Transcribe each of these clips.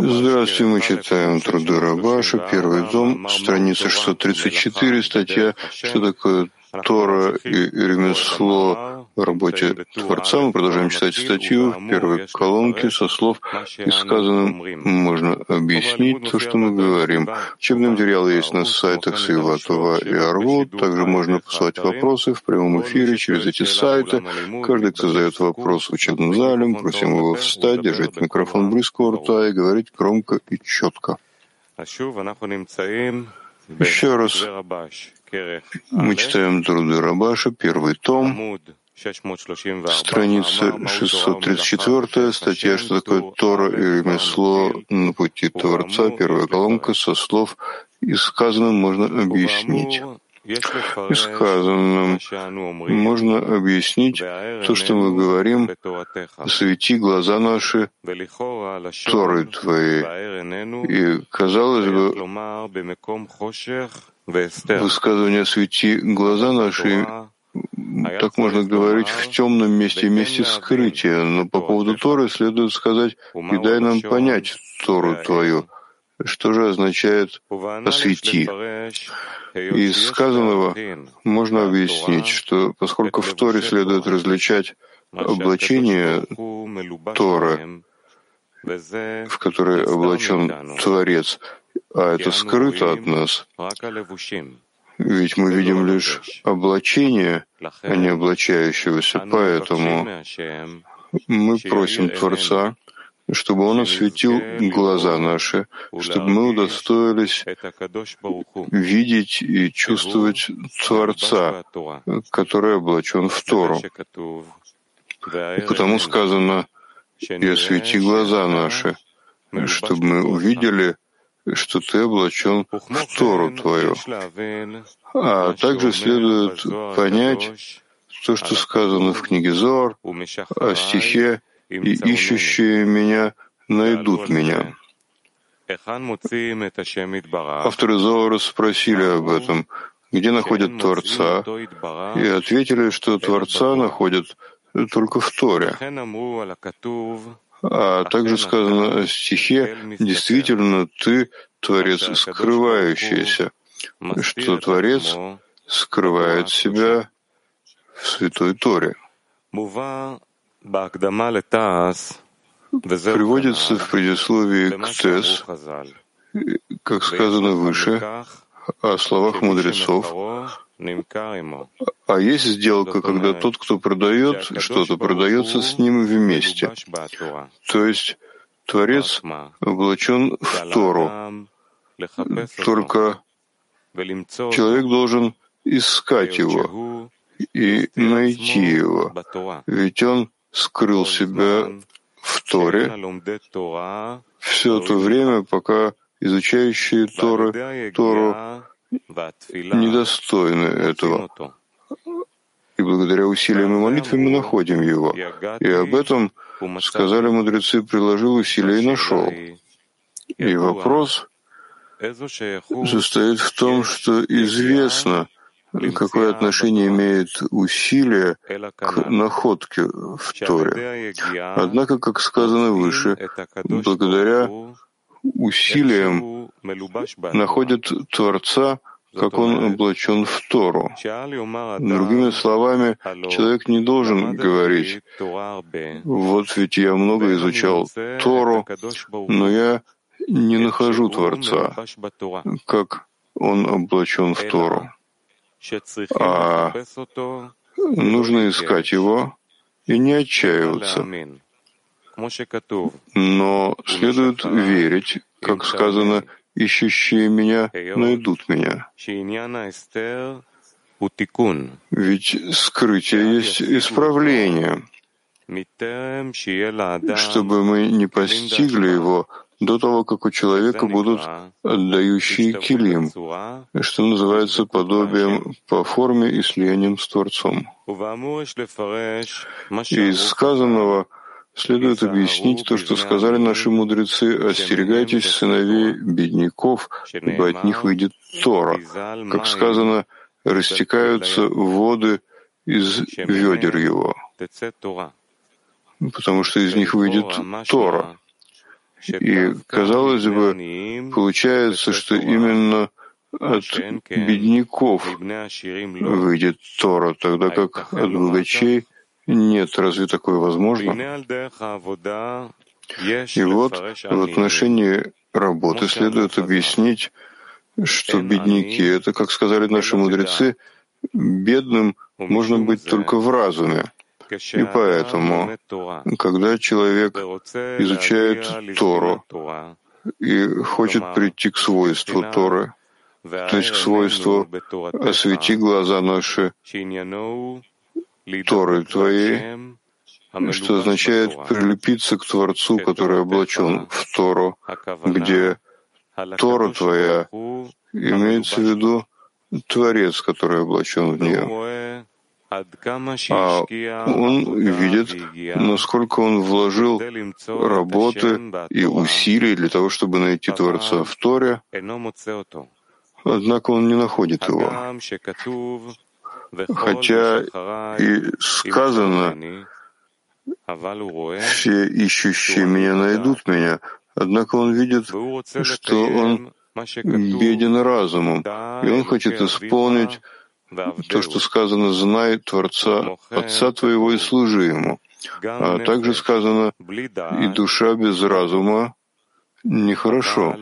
Здравствуйте, мы читаем труды Рабаша, первый дом, страница 634, статья «Что такое Тора и ремесло работе Творца. Мы продолжаем читать статью в первой колонке со слов «И сказанным можно объяснить то, что мы говорим». Учебный материал есть на сайтах Саиватова и Арвуд. Также можно посылать вопросы в прямом эфире через эти сайты. Каждый, кто задает вопрос в учебном зале, просим его встать, держать микрофон близко у рта и говорить громко и четко. Еще раз мы читаем труды Рабаша, первый том, страница 634, статья «Что такое Тора и ремесло на пути Творца», первая колонка со слов «И сказанным можно объяснить». И сказанным можно объяснить то, что мы говорим. «Свети глаза наши Торы Твои». И, казалось бы, Высказывание «свети глаза наши» так можно говорить в темном месте, месте скрытия, но по поводу Торы следует сказать «и дай нам понять Тору Твою». Что же означает «освети»? Из сказанного можно объяснить, что поскольку в Торе следует различать облачение Торы, в которой облачен Творец, а это скрыто от нас. Ведь мы видим лишь облачение, а не облачающегося. Поэтому мы просим Творца, чтобы Он осветил глаза наши, чтобы мы удостоились видеть и чувствовать Творца, который облачен в Тору. И потому сказано, «И освети глаза наши», чтобы мы увидели что ты облачен в Тору твою. А также следует понять то, что сказано в книге Зор о стихе «И ищущие меня найдут меня». Авторы Зора спросили об этом, где находят Творца, и ответили, что Творца находят только в Торе. А также сказано в стихе, действительно, ты Творец скрывающийся, что Творец скрывает себя в Святой Торе. Приводится в предисловии к Тес, как сказано выше, о словах мудрецов, а есть сделка, когда тот, кто продает что-то, продается с ним вместе. То есть Творец облачен в Тору. Только человек должен искать его и найти его, ведь он скрыл себя в Торе все то время, пока изучающие Торы, Тору недостойны этого. И благодаря усилиям и молитве мы находим его. И об этом сказали мудрецы, приложил усилия и нашел. И вопрос состоит в том, что известно, какое отношение имеет усилие к находке в Торе. Однако, как сказано выше, благодаря усилием находят Творца, как он облачен в Тору. Другими словами, человек не должен говорить, вот ведь я много изучал Тору, но я не нахожу Творца, как он облачен в Тору. А нужно искать его и не отчаиваться. Но следует верить, как сказано, ищущие меня найдут меня. Ведь скрытие есть исправление, чтобы мы не постигли его до того, как у человека будут отдающие килим, что называется подобием по форме и слиянием с Творцом. Из сказанного — Следует объяснить то, что сказали наши мудрецы, остерегайтесь сыновей бедняков, ибо от них выйдет Тора. Как сказано, растекаются воды из ведер его. потому что из них выйдет Тора. И, казалось бы, получается, что именно от бедняков выйдет Тора, тогда как от богачей нет. Разве такое возможно? И вот в отношении работы следует объяснить, что бедняки — это, как сказали наши мудрецы, бедным можно быть только в разуме. И поэтому, когда человек изучает Тору и хочет прийти к свойству Торы, то есть к свойству «освети глаза наши Торы твоей», что означает прилепиться к Творцу, который облачен в Тору, где Тора твоя имеется в виду Творец, который облачен в нее. А он видит, насколько он вложил работы и усилий для того, чтобы найти Творца в Торе, однако он не находит его. Хотя и сказано, все ищущие меня найдут меня, однако он видит, что он беден разумом, и он хочет исполнить то, что сказано «знай Творца Отца твоего и служи Ему». А также сказано «и душа без разума нехорошо».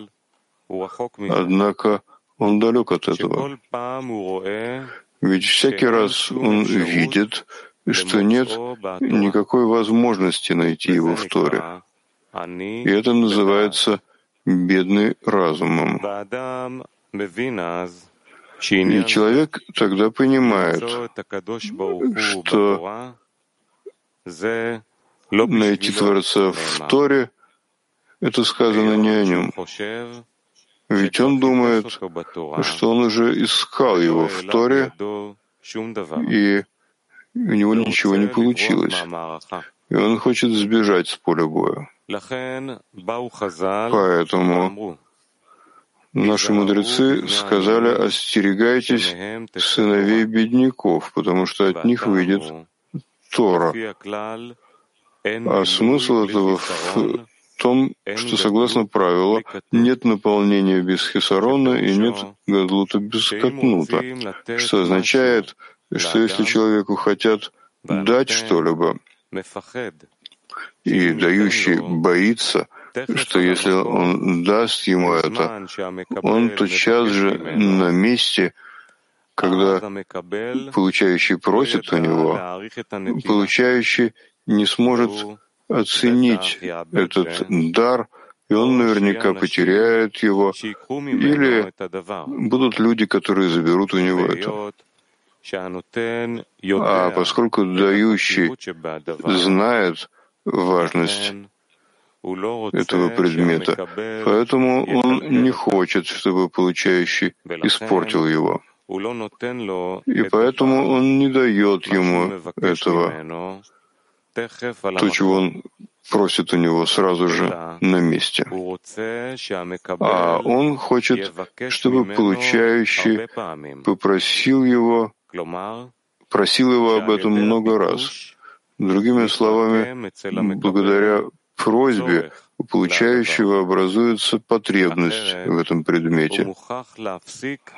Однако он далек от этого. Ведь всякий раз он видит, что нет никакой возможности найти его в Торе. И это называется бедный разумом. И человек тогда понимает, что найти Творца в Торе — это сказано не о нем. Ведь он думает, что он уже искал его в Торе, и у него ничего не получилось. И он хочет сбежать с поля боя. Поэтому Наши мудрецы сказали, остерегайтесь сыновей бедняков, потому что от них выйдет Тора. А смысл этого в том, что согласно правилу нет наполнения без хисарона и нет гадлута без катнута, что означает, что если человеку хотят дать что-либо, и дающий боится, что если он даст ему это, он тотчас же на месте, когда получающий просит у него, получающий не сможет оценить этот дар, и он наверняка потеряет его, или будут люди, которые заберут у него это. А поскольку дающий знает важность этого предмета, поэтому он не хочет, чтобы получающий испортил его. И поэтому он не дает ему этого, то, чего он просит у него сразу же на месте. А он хочет, чтобы получающий попросил его, просил его об этом много раз. Другими словами, благодаря просьбе у получающего образуется потребность в этом предмете,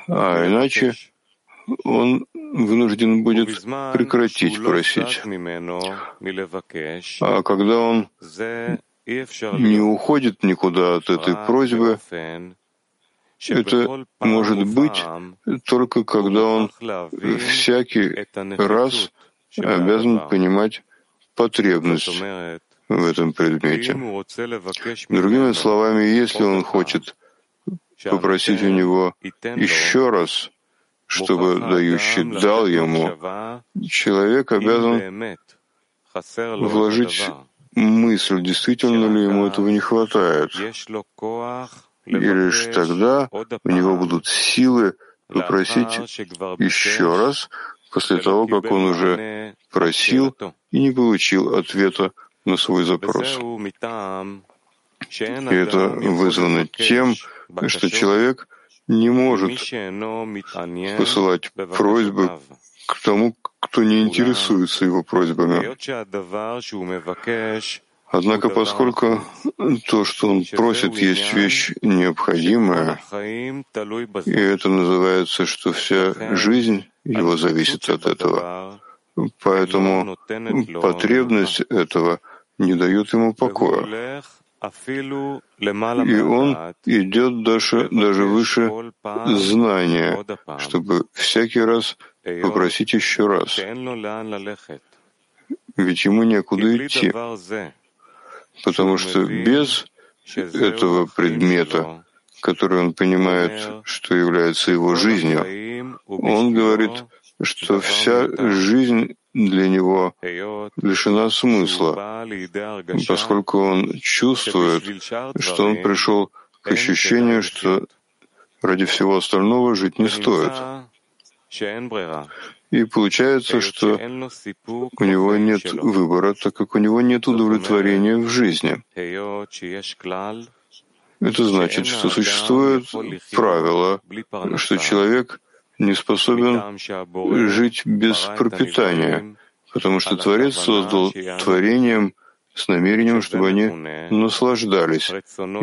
а иначе он вынужден будет прекратить просить. А когда он не уходит никуда от этой просьбы, это может быть только когда он всякий раз обязан понимать потребность в этом предмете. Другими словами, если он хочет попросить у него еще раз, чтобы дающий дал ему, человек обязан вложить мысль, действительно ли ему этого не хватает. И лишь тогда у него будут силы попросить еще раз, после того, как он уже просил и не получил ответа на свой запрос. И это вызвано тем, что человек не может посылать просьбы к тому, кто не интересуется его просьбами. Однако, поскольку то, что он просит, есть вещь необходимая, и это называется, что вся жизнь его зависит от этого, поэтому потребность этого не дает ему покоя. И он идет даже, даже выше знания, чтобы всякий раз попросить еще раз. Ведь ему некуда идти, потому что без этого предмета, который он понимает, что является его жизнью, он говорит, что вся жизнь для него лишена смысла, поскольку он чувствует, что он пришел к ощущению, что ради всего остального жить не стоит. И получается, что у него нет выбора, так как у него нет удовлетворения в жизни. Это значит, что существует правило, что человек не способен жить без пропитания, потому что Творец создал творением с намерением, чтобы они наслаждались.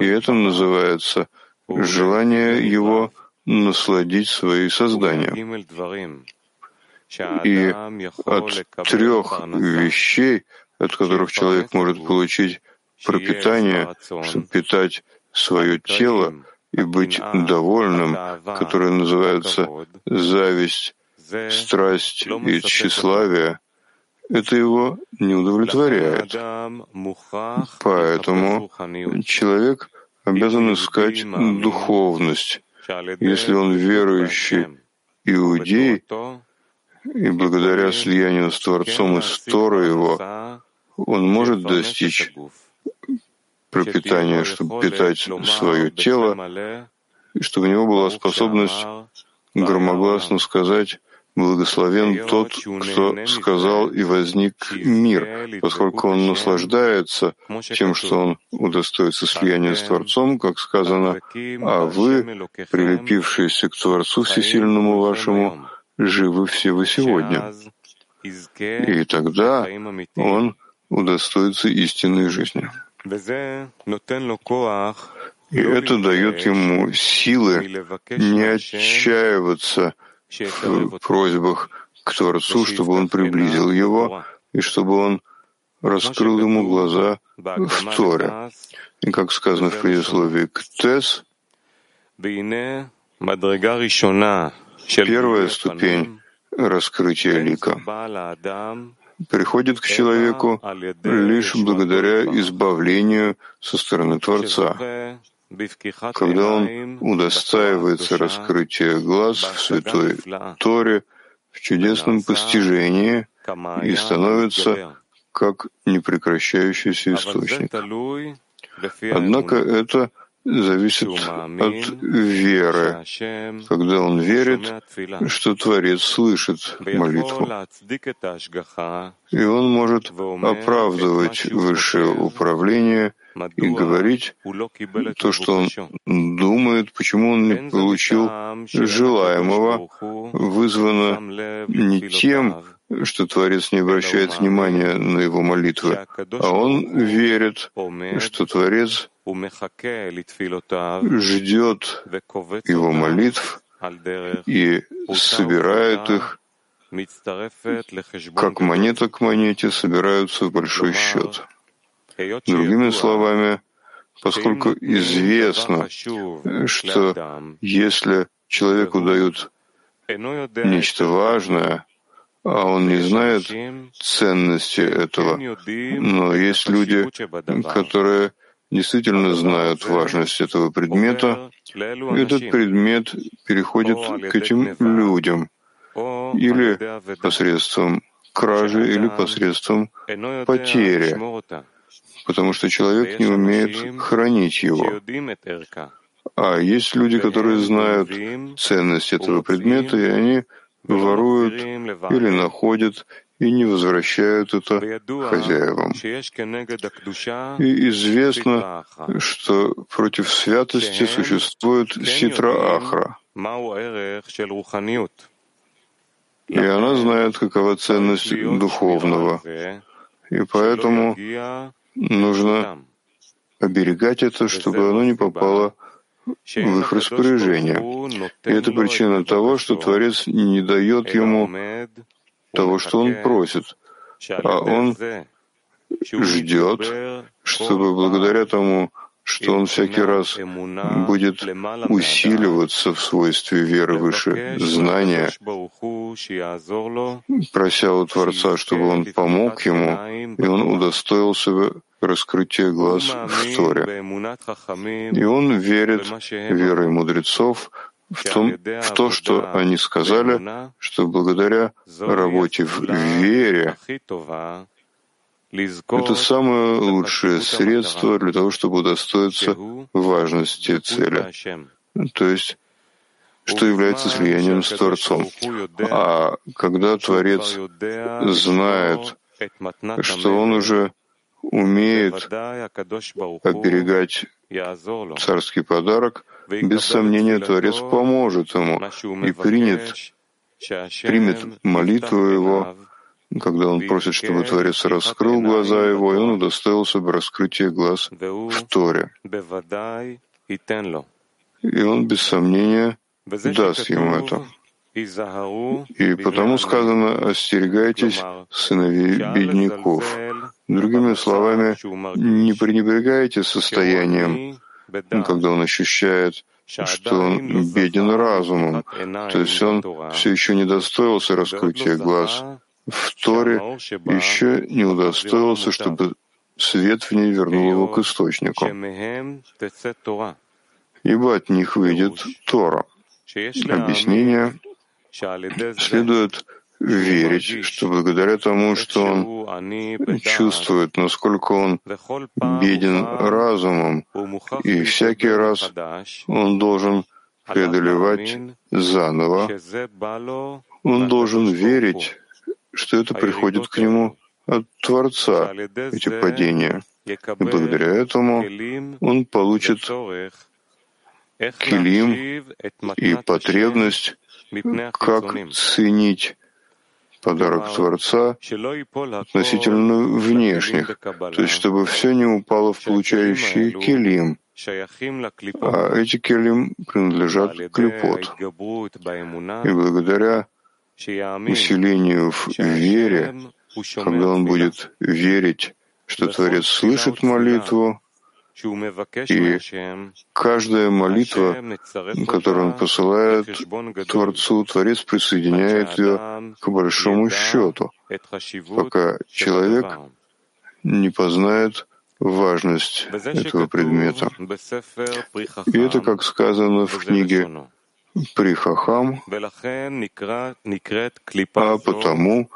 И это называется желание его насладить свои создания. И от трех вещей, от которых человек может получить пропитание, чтобы питать свое тело, и быть довольным, которые называются зависть, страсть и тщеславие, это его не удовлетворяет. Поэтому человек обязан искать духовность. Если он верующий иудей, и благодаря слиянию с Творцом и с Торой его, он может достичь пропитание, чтобы питать свое тело, и чтобы у него была способность громогласно сказать «Благословен тот, кто сказал и возник мир», поскольку он наслаждается тем, что он удостоится слияния с Творцом, как сказано, «А вы, прилепившиеся к Творцу Всесильному вашему, живы все вы сегодня». И тогда он удостоится истинной жизни. И это дает ему силы не отчаиваться в просьбах к Творцу, чтобы он приблизил его и чтобы он раскрыл ему глаза в Торе. И как сказано в предисловии к Тес, первая ступень раскрытия лика приходит к человеку лишь благодаря избавлению со стороны Творца. Когда он удостаивается раскрытия глаз в Святой Торе, в чудесном постижении и становится как непрекращающийся источник. Однако это зависит от веры, когда он верит, что Творец слышит молитву. И он может оправдывать высшее управление и говорить то, что он думает, почему он не получил желаемого, вызвано не тем, что Творец не обращает внимания на его молитвы, а он верит, что Творец ждет его молитв и собирает их, как монета к монете собираются в большой счет. Другими словами, поскольку известно, что если человеку дают нечто важное, а он не знает ценности этого, но есть люди, которые действительно знают важность этого предмета, и этот предмет переходит к этим людям. Или посредством кражи, или посредством потери, потому что человек не умеет хранить его. А есть люди, которые знают ценность этого предмета, и они воруют или находят и не возвращают это хозяевам. И известно, что против святости существует ситра ахра. и она знает, какова ценность духовного. И поэтому нужно оберегать это, чтобы оно не попало в их распоряжение. И это причина того, что Творец не дает ему того, что он просит, а он ждет, чтобы благодаря тому, что он всякий раз будет усиливаться в свойстве веры выше знания, прося у Творца, чтобы он помог ему, и он удостоился раскрытия глаз в Торе. И он верит верой мудрецов в, том, в то, что они сказали, что благодаря работе в вере это самое лучшее средство для того, чтобы удостоиться важности цели, то есть что является слиянием с Творцом. А когда Творец знает, что он уже умеет оберегать царский подарок, без сомнения Творец поможет ему и принят, примет молитву его когда он просит, чтобы Творец раскрыл глаза его, и он удостоился бы раскрытия глаз в Торе. И он, без сомнения, даст ему это. И потому сказано «остерегайтесь сыновей бедняков». Другими словами, не пренебрегайте состоянием, когда он ощущает, что он беден разумом, то есть он все еще не достоился раскрытия глаз, в Торе еще не удостоился, чтобы свет в ней вернул его к источнику. Ибо от них выйдет Тора. Объяснение следует верить, что благодаря тому, что он чувствует, насколько он беден разумом, и всякий раз он должен преодолевать заново, он должен верить, что это приходит к нему от Творца, эти падения. И благодаря этому он получит килим и потребность, как ценить подарок Творца относительно внешних, то есть чтобы все не упало в получающий килим, а эти килим принадлежат клепот. И благодаря усилению в вере, когда он будет верить, что Творец слышит молитву, и каждая молитва, которую он посылает Творцу, Творец присоединяет ее к большому счету, пока человек не познает важность этого предмета. И это, как сказано в книге Прихахам, а потому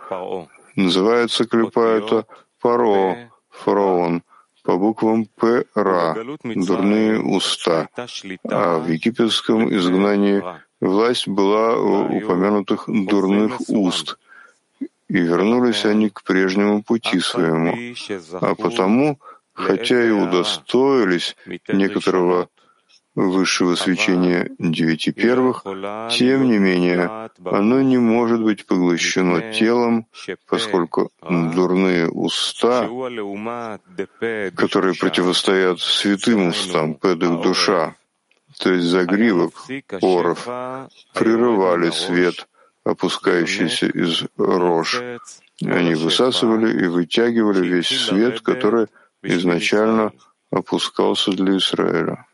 называется клипа это Паро, фараон, по буквам П, Ра, дурные уста. А в египетском изгнании власть была у упомянутых дурных уст, и вернулись они к прежнему пути своему. А потому, хотя и удостоились некоторого высшего свечения девяти первых, тем не менее, оно не может быть поглощено телом, поскольку дурные уста, которые противостоят святым устам, педых душа, то есть загривок, оров, прерывали свет, опускающийся из рож. Они высасывали и вытягивали весь свет, который изначально опускался для Израиля.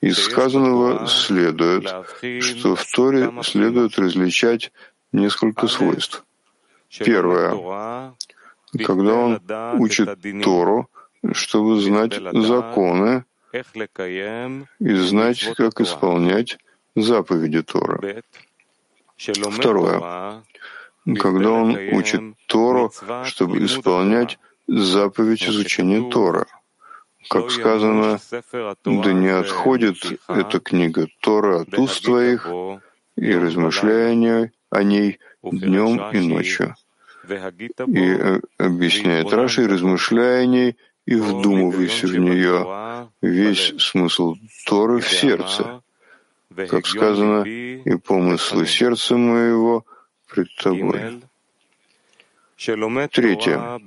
Из сказанного следует, что в Торе следует различать несколько свойств. Первое. Когда он учит Тору, чтобы знать законы и знать, как исполнять заповеди Торы. Второе. Когда он учит Тору, чтобы исполнять заповедь изучения Тора. Как сказано, да не отходит эта книга Тора от уст твоих, и размышляя о ней днем и ночью. И э, объясняет Раши, размышляя о ней и вдумывайся в нее, весь смысл Торы в сердце. как сказано, и помыслы сердца моего пред тобой. Третье.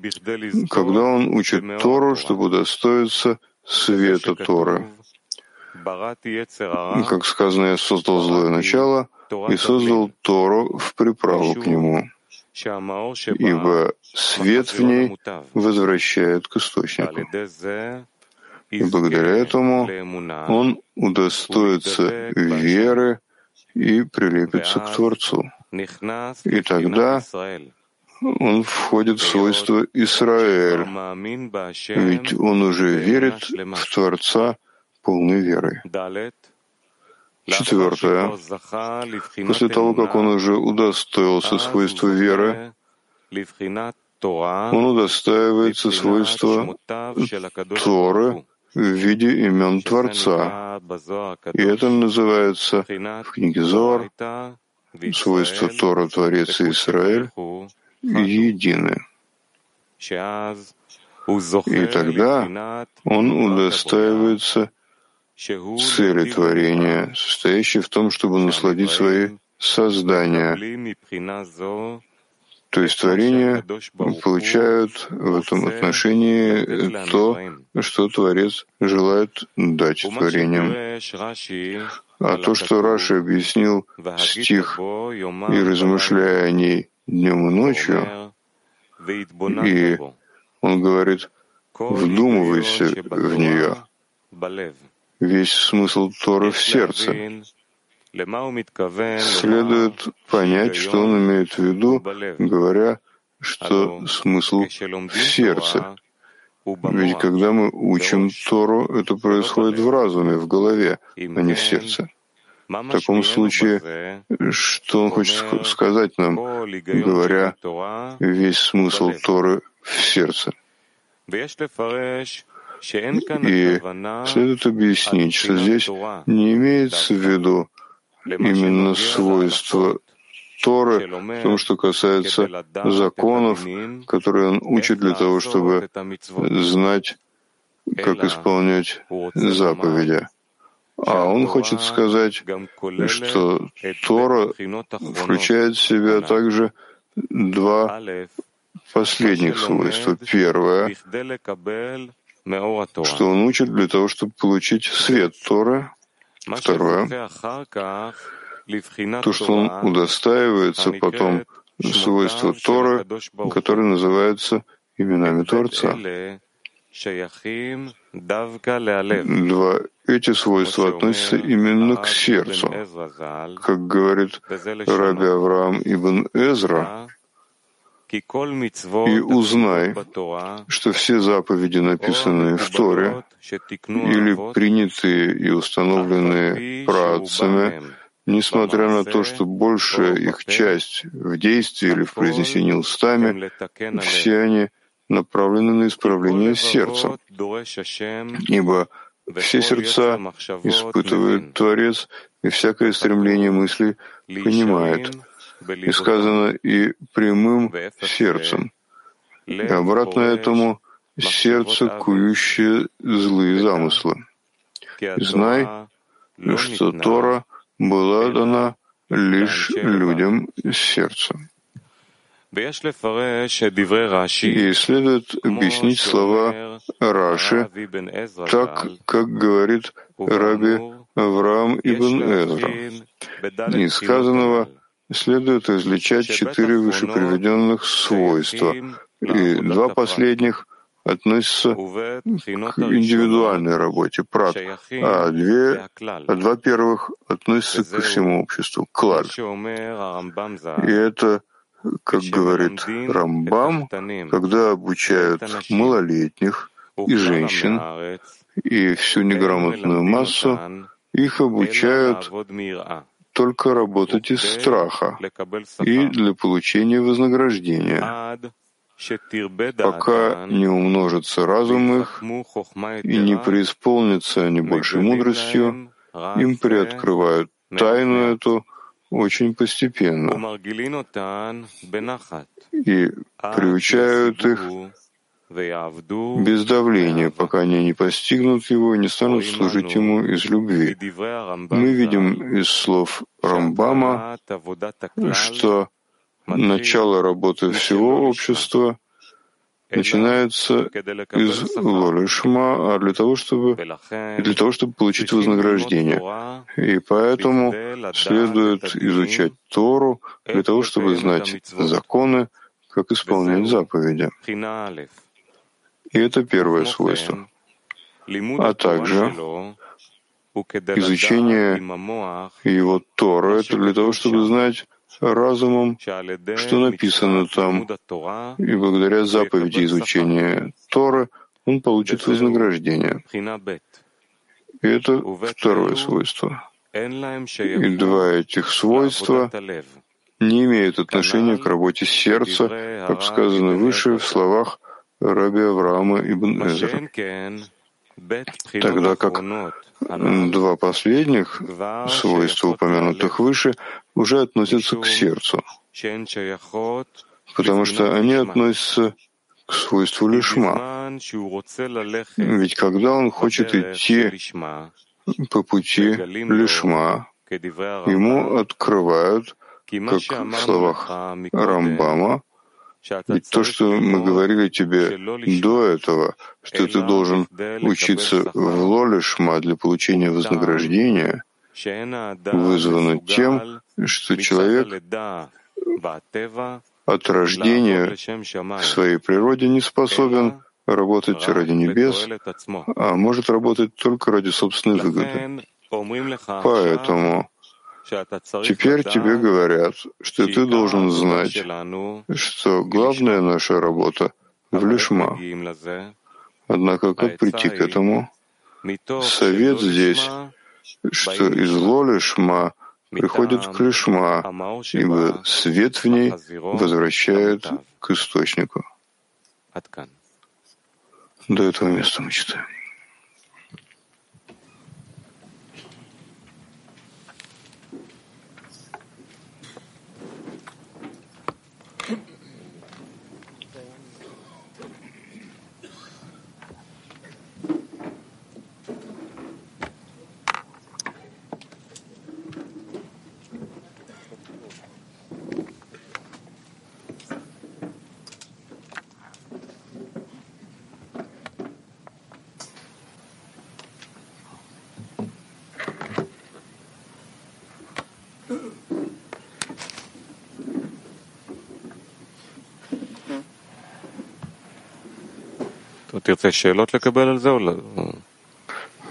Когда он учит Тору, чтобы удостоиться света Торы. Как сказано, я создал злое начало и создал Тору в приправу к нему, ибо свет в ней возвращает к источнику. И благодаря этому он удостоится веры и прилепится к Творцу. И тогда он входит в свойство Израиль, ведь он уже верит в Творца полной верой. Четвертое. После того, как он уже удостоился свойства веры, он удостаивается свойства Торы в виде имен Творца. И это называется в книге Зор свойство Тора, Творец и Израиль едины. И тогда он удостаивается цели творения, состоящей в том, чтобы насладить свои создания. То есть творения получают в этом отношении то, что Творец желает дать творениям. А то, что Раши объяснил стих и размышляя о ней днем и ночью, и он говорит, вдумывайся в нее. Весь смысл Торы в сердце. Следует понять, что он имеет в виду, говоря, что смысл в сердце. Ведь когда мы учим Тору, это происходит в разуме, в голове, а не в сердце. В таком случае, что он хочет сказать нам, говоря весь смысл Торы в сердце? И следует объяснить, что здесь не имеется в виду именно свойства Торы в том, что касается законов, которые он учит для того, чтобы знать, как исполнять заповеди. А он хочет сказать, что Тора включает в себя также два последних свойства. Первое, что он учит для того, чтобы получить свет Торы. Второе, то, что он удостаивается потом свойства Торы, которые называются именами Творца. Два эти свойства относятся именно к сердцу. Как говорит Раби Авраам ибн Эзра, и узнай, что все заповеди, написанные в Торе, или принятые и установленные праотцами, несмотря на то, что большая их часть в действии или в произнесении устами, все они направлены на исправление сердца. Ибо все сердца испытывают Творец, и всякое стремление мысли понимает. И сказано и прямым сердцем. И обратно этому сердце, кующее злые замыслы. И знай, что Тора была дана лишь людям сердцем. И следует объяснить слова Раши так, как говорит Раби Авраам ибн Эзра. Из сказанного следует излечать четыре вышеприведенных свойства, и два последних относятся к индивидуальной работе, прат, а, две, а два первых относятся ко всему обществу, клаль. И это как говорит Рамбам, когда обучают малолетних и женщин и всю неграмотную массу, их обучают только работать из страха и для получения вознаграждения, пока не умножится разум их и не преисполнится они большей мудростью, им приоткрывают тайну эту — очень постепенно и приучают их без давления, пока они не постигнут его и не станут служить ему из любви. Мы видим из слов Рамбама, что начало работы всего общества начинается из лолишма, а для того, чтобы, для того, чтобы получить вознаграждение. И поэтому следует изучать Тору для того, чтобы знать законы, как исполнять заповеди. И это первое свойство. А также изучение его Тора — это для того, чтобы знать разумом, что написано там, и благодаря заповеди изучения Торы он получит вознаграждение. И это второе свойство. И два этих свойства не имеют отношения к работе сердца, как сказано выше в словах Раби Авраама ибн Эзера. Тогда как два последних свойства, упомянутых выше, уже относятся к сердцу, потому что они относятся к свойству лишма. Ведь когда он хочет идти по пути лишма, ему открывают, как в словах Рамбама, ведь то, что мы говорили тебе до этого, что ты должен учиться в Лолишма для получения вознаграждения, вызвано тем, что человек от рождения в своей природе не способен работать ради небес, а может работать только ради собственной выгоды. Поэтому Теперь тебе говорят, что ты должен знать, что главная наша работа в лишма. Однако как прийти к этому? Совет здесь, что из лолишма приходит к лишма, ибо свет в ней возвращает к источнику. До этого места мы читаем.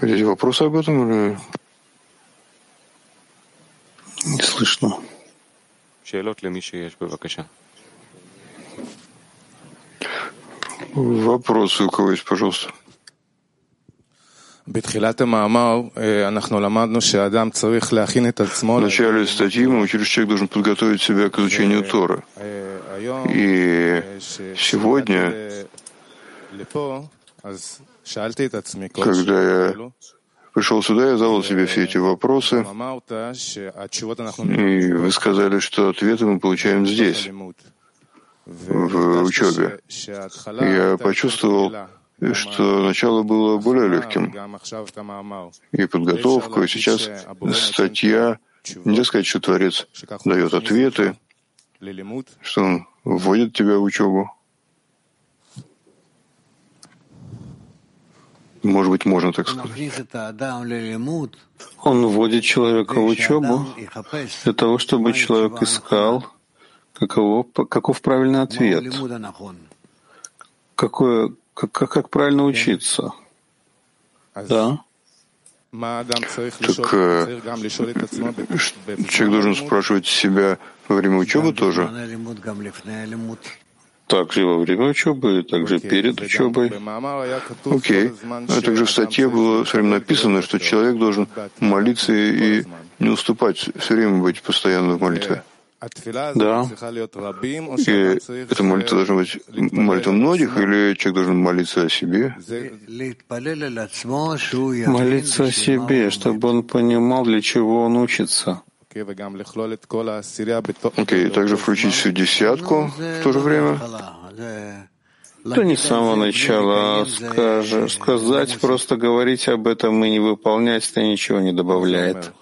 Есть вопросы об этом или... Не слышно. Вопросы у кого есть, пожалуйста. В начале статьи мы учили, что человек должен подготовить себя к изучению Торы. И сегодня когда я пришел сюда, я задал себе все эти вопросы, и вы сказали, что ответы мы получаем здесь, в учебе. Я почувствовал, что начало было более легким. И подготовку, и сейчас статья, нельзя сказать, что Творец дает ответы, что он вводит тебя в учебу. Может быть, можно так сказать. Он вводит человека в учебу для того, чтобы человек искал, каково, каков правильный ответ, какое, как, как правильно учиться. Да? Так э, человек должен спрашивать себя во время учебы тоже также во время учебы, также перед учебой. Окей. А также в статье было все время написано, что человек должен молиться и не уступать, все время быть постоянно в молитве. Да. И эта молитва должна быть молитва многих, или человек должен молиться о себе? Молиться о себе, чтобы он понимал, для чего он учится. Окей, также включить всю десятку в то же время. то не с самого начала, а скажешь, сказать, просто говорить об этом и не выполнять, это ничего не добавляет.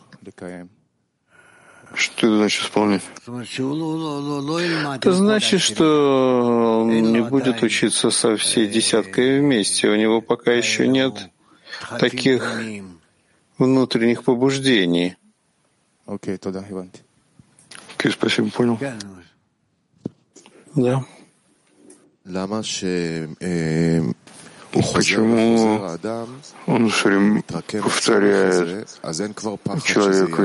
Что это значит исполнять? Это значит, что он не будет учиться со всей десяткой вместе. У него пока еще нет таких внутренних побуждений. Окей, спасибо, понял. Да. Почему он все время повторяет, человек, у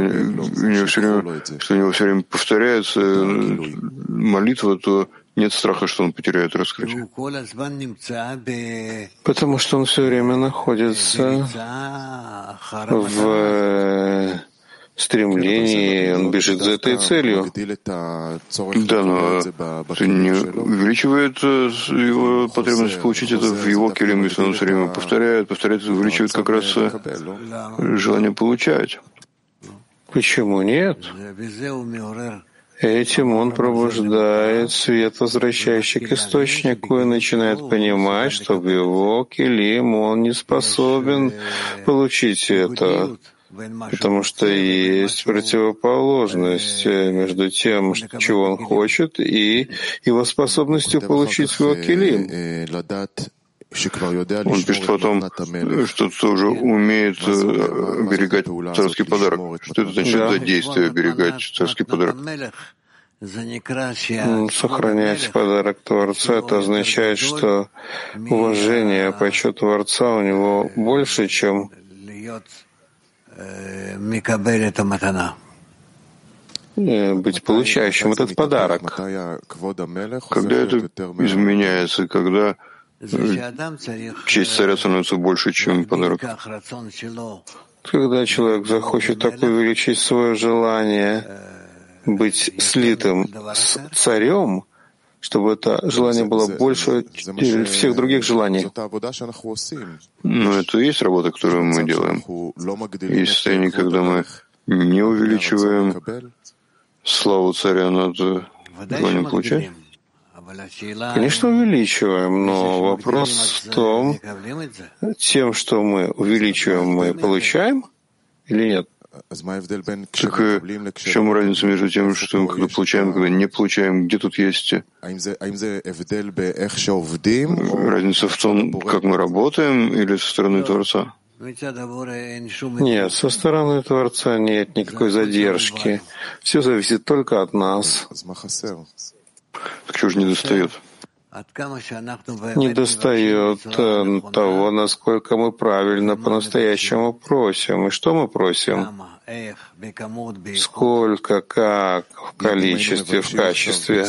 него все время, что у него все время повторяется молитва, то нет страха, что он потеряет раскрытие. Потому что он все время находится в стремлении, он бежит за этой целью. Да, но это не увеличивает э, его потребность получить это в его келим, если он все время повторяет, повторяет, увеличивает как раз э, желание получать. Почему нет? Этим он пробуждает свет, возвращающий к источнику, и начинает понимать, что в его келим он не способен получить это потому что есть противоположность э, между тем, чего он хочет, и его способностью получить свой килим. Он пишет потом, что тоже умеет э, оберегать царский подарок. Что это значит да. за действие оберегать царский подарок? Сохранять подарок Творца, это означает, что уважение, почет Творца у него больше, чем Э, быть получающим этот подарок. Когда это изменяется, когда честь царя становится больше, чем подарок. Когда человек захочет так увеличить свое желание быть слитым с царем, чтобы это желание было больше всех других желаний. Но это и есть работа, которую мы делаем. Есть состояние, когда мы не увеличиваем славу царя над желанием получать. Конечно, увеличиваем, но вопрос в том, тем, что мы увеличиваем, мы получаем или нет? Так в чем разница между тем, что мы когда получаем, когда не получаем? Где тут есть разница в том, как мы работаем, или со стороны Творца? Нет, со стороны Творца нет никакой задержки. Все зависит только от нас. Так чего же не достает? Не достает э, того, насколько мы правильно по-настоящему просим. И что мы просим? Сколько, как, в количестве, в качестве.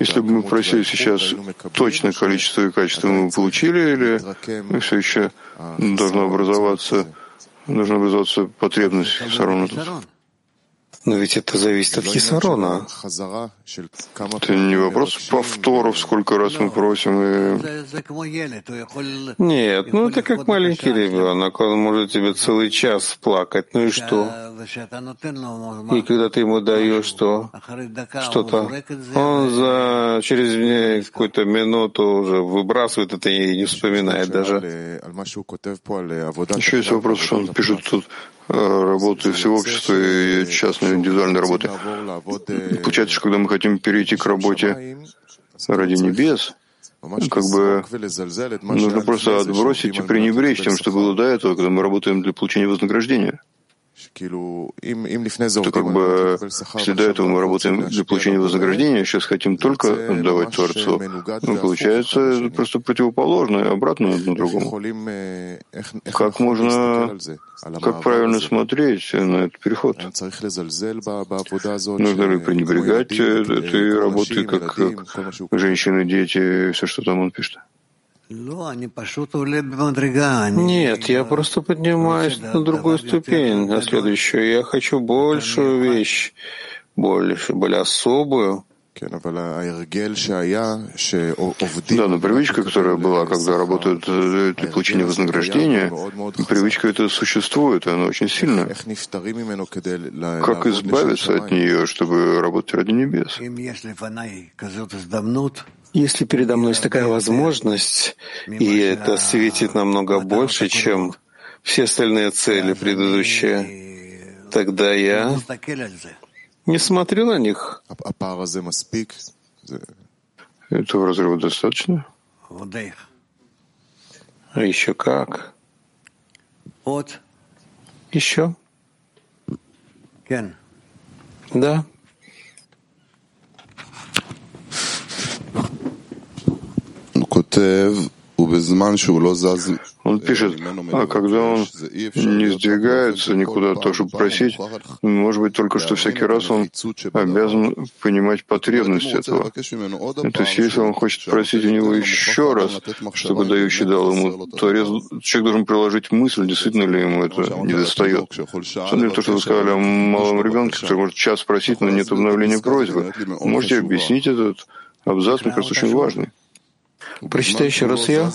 Если бы мы просили сейчас точное количество и качество, мы получили, или все еще должно образоваться, должна образоваться потребность Сарона тут? Но ведь это зависит от Хисарона. Это не вопрос повторов, сколько раз мы просим. И... Нет, ну это как маленький ребенок. Он может тебе целый час плакать. Ну и что? И когда ты ему даешь что? Что-то, он за через какую-то минуту уже выбрасывает это и не вспоминает даже. Еще есть вопрос, что он пишет тут работы всего общества и частной индивидуальной работы. Получается, что когда мы хотим перейти к работе ради небес, как бы нужно просто отбросить и пренебречь тем, что было до этого, когда мы работаем для получения вознаграждения то как бы, если до этого мы работаем для получения вознаграждения, сейчас хотим только отдавать Творцу, ну, получается просто противоположно, обратно одно другому. Как можно, как правильно смотреть на этот переход? Нужно ли пренебрегать этой работой, как, как женщины, дети, все, что там он пишет? Нет, я просто поднимаюсь на другую ступень, на следующую. Я хочу большую вещь, больше, более особую. Да, но привычка, которая была, когда работают для получения вознаграждения, привычка эта существует, она очень сильная. Как избавиться от нее, чтобы работать ради небес? Если передо мной есть такая возможность, и это светит намного больше, чем все остальные цели предыдущие, тогда я не смотрю на них. Этого разрыва достаточно? А еще как? Еще? Да. Он пишет, а когда он не сдвигается никуда, то чтобы просить, может быть, только что всякий раз он обязан понимать потребность этого. То есть, если он хочет просить у него еще раз, чтобы дающий дал ему, то человек должен приложить мысль, действительно ли ему это не достает. Смотрите, то, что вы сказали о малом ребенке, который может час просить, но нет обновления просьбы. Можете объяснить этот абзац, мне кажется, очень важный. Прочитай еще раз я.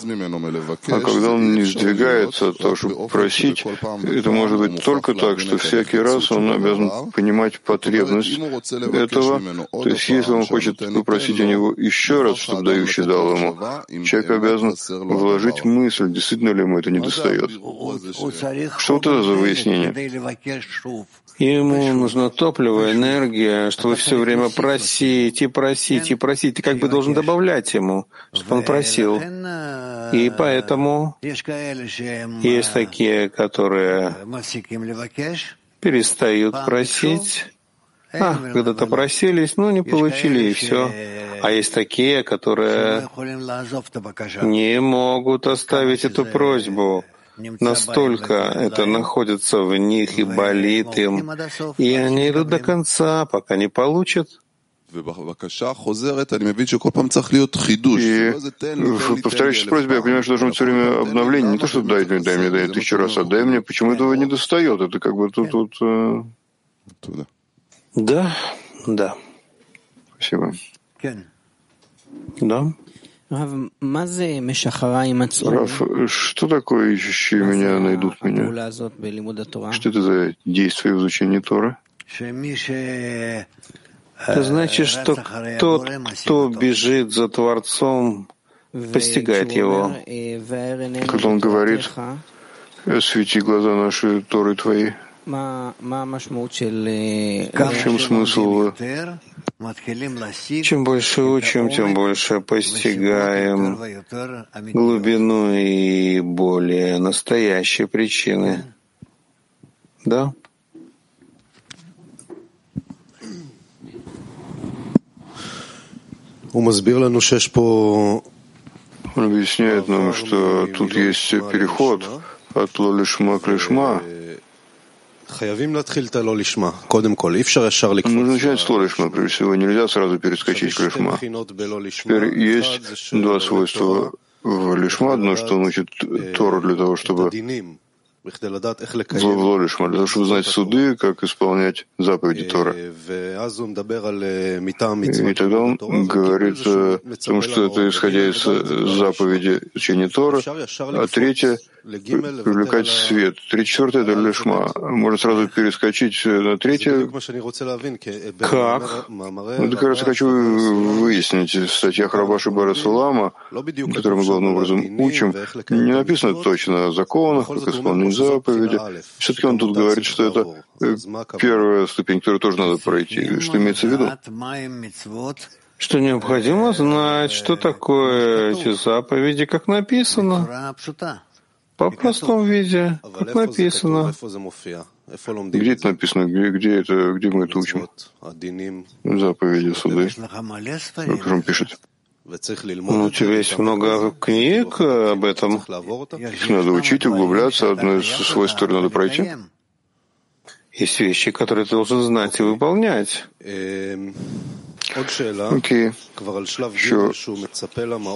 А когда он не сдвигается, то чтобы просить, это может быть только так, что всякий раз он обязан понимать потребность этого. То есть, если он хочет попросить у него еще раз, чтобы дающий дал ему, человек обязан вложить мысль, действительно ли ему это не достает. Что вот это за выяснение? Ему нужно топливо, энергия, чтобы все время просить и просить и просить. Ты как бы должен добавлять ему, чтобы он просил. И поэтому есть такие, которые перестают просить. А, когда-то просились, но не получили, и все. А есть такие, которые не могут оставить эту просьбу. Настолько это находится в них и болит им, и они идут до конца, пока не получат. И в повторяющейся просьбе я понимаю, что должно быть все время обновление. Не то, что дай мне, дай мне, дай тысячу раз, а дай мне, почему этого не достает. Это как бы тут... тут э... Да, да. Спасибо. Да. Раф, что такое ищущие меня найдут меня? Что это за действие в изучении Тора? Это значит, что тот, кто бежит за Творцом, постигает его. Когда он говорит, «Освети глаза наши Торы Твои», в чем смысл? Чем больше учим, тем больше постигаем глубину и более настоящие причины. Да? Он объясняет нам, что тут есть переход от лолишма к лишма, начать с лолишма, прежде всего. Нельзя сразу перескочить к лишма. Теперь есть два свойства в лишма. Одно, что он учит Тору для того, чтобы Лолишма, для того, чтобы знать суды, как исполнять заповеди Тора. И тогда он говорит о том, что это исходя из заповеди учения Тора, а третье — привлекать свет. Три четвертое — это лишма. Можно сразу перескочить на третье. Как? Ну, как раз хочу выяснить. В статьях Рабаши Барасулама, которые мы главным образом учим, не написано точно о законах, как исполнить заповеди. Все-таки он тут говорит, что это э, первая ступень, которую тоже надо пройти. Что имеется в виду? что необходимо знать, что такое эти заповеди, как написано. По простом виде, как написано. Где это написано? Где, где, это, где мы это учим? Заповеди суды. Как он пишет? Ну, у тебя есть много книг об этом. Их надо учить, углубляться, одно из свойств, надо пройти. Есть вещи, которые ты должен знать и выполнять. Окей. Еще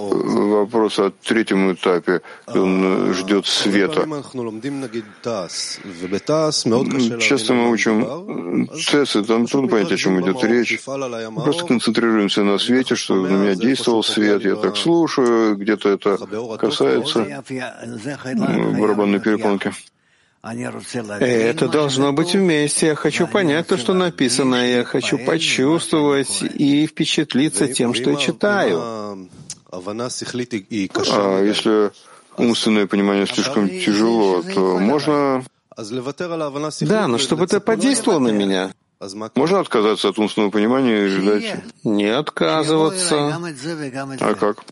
вопрос о третьем этапе. Он ждет света. Часто мы учим ТЭС, там трудно понять, о чем идет речь. Мы просто концентрируемся на свете, что на меня действовал свет, я так слушаю, где-то это касается барабанной перепонки. Это должно быть вместе. Я хочу понять то, что написано. Я хочу почувствовать и впечатлиться тем, что я читаю. А если умственное понимание слишком тяжело, то можно... Да, но чтобы это подействовало на меня. Можно отказаться от умственного понимания и ждать? Не отказываться. А как?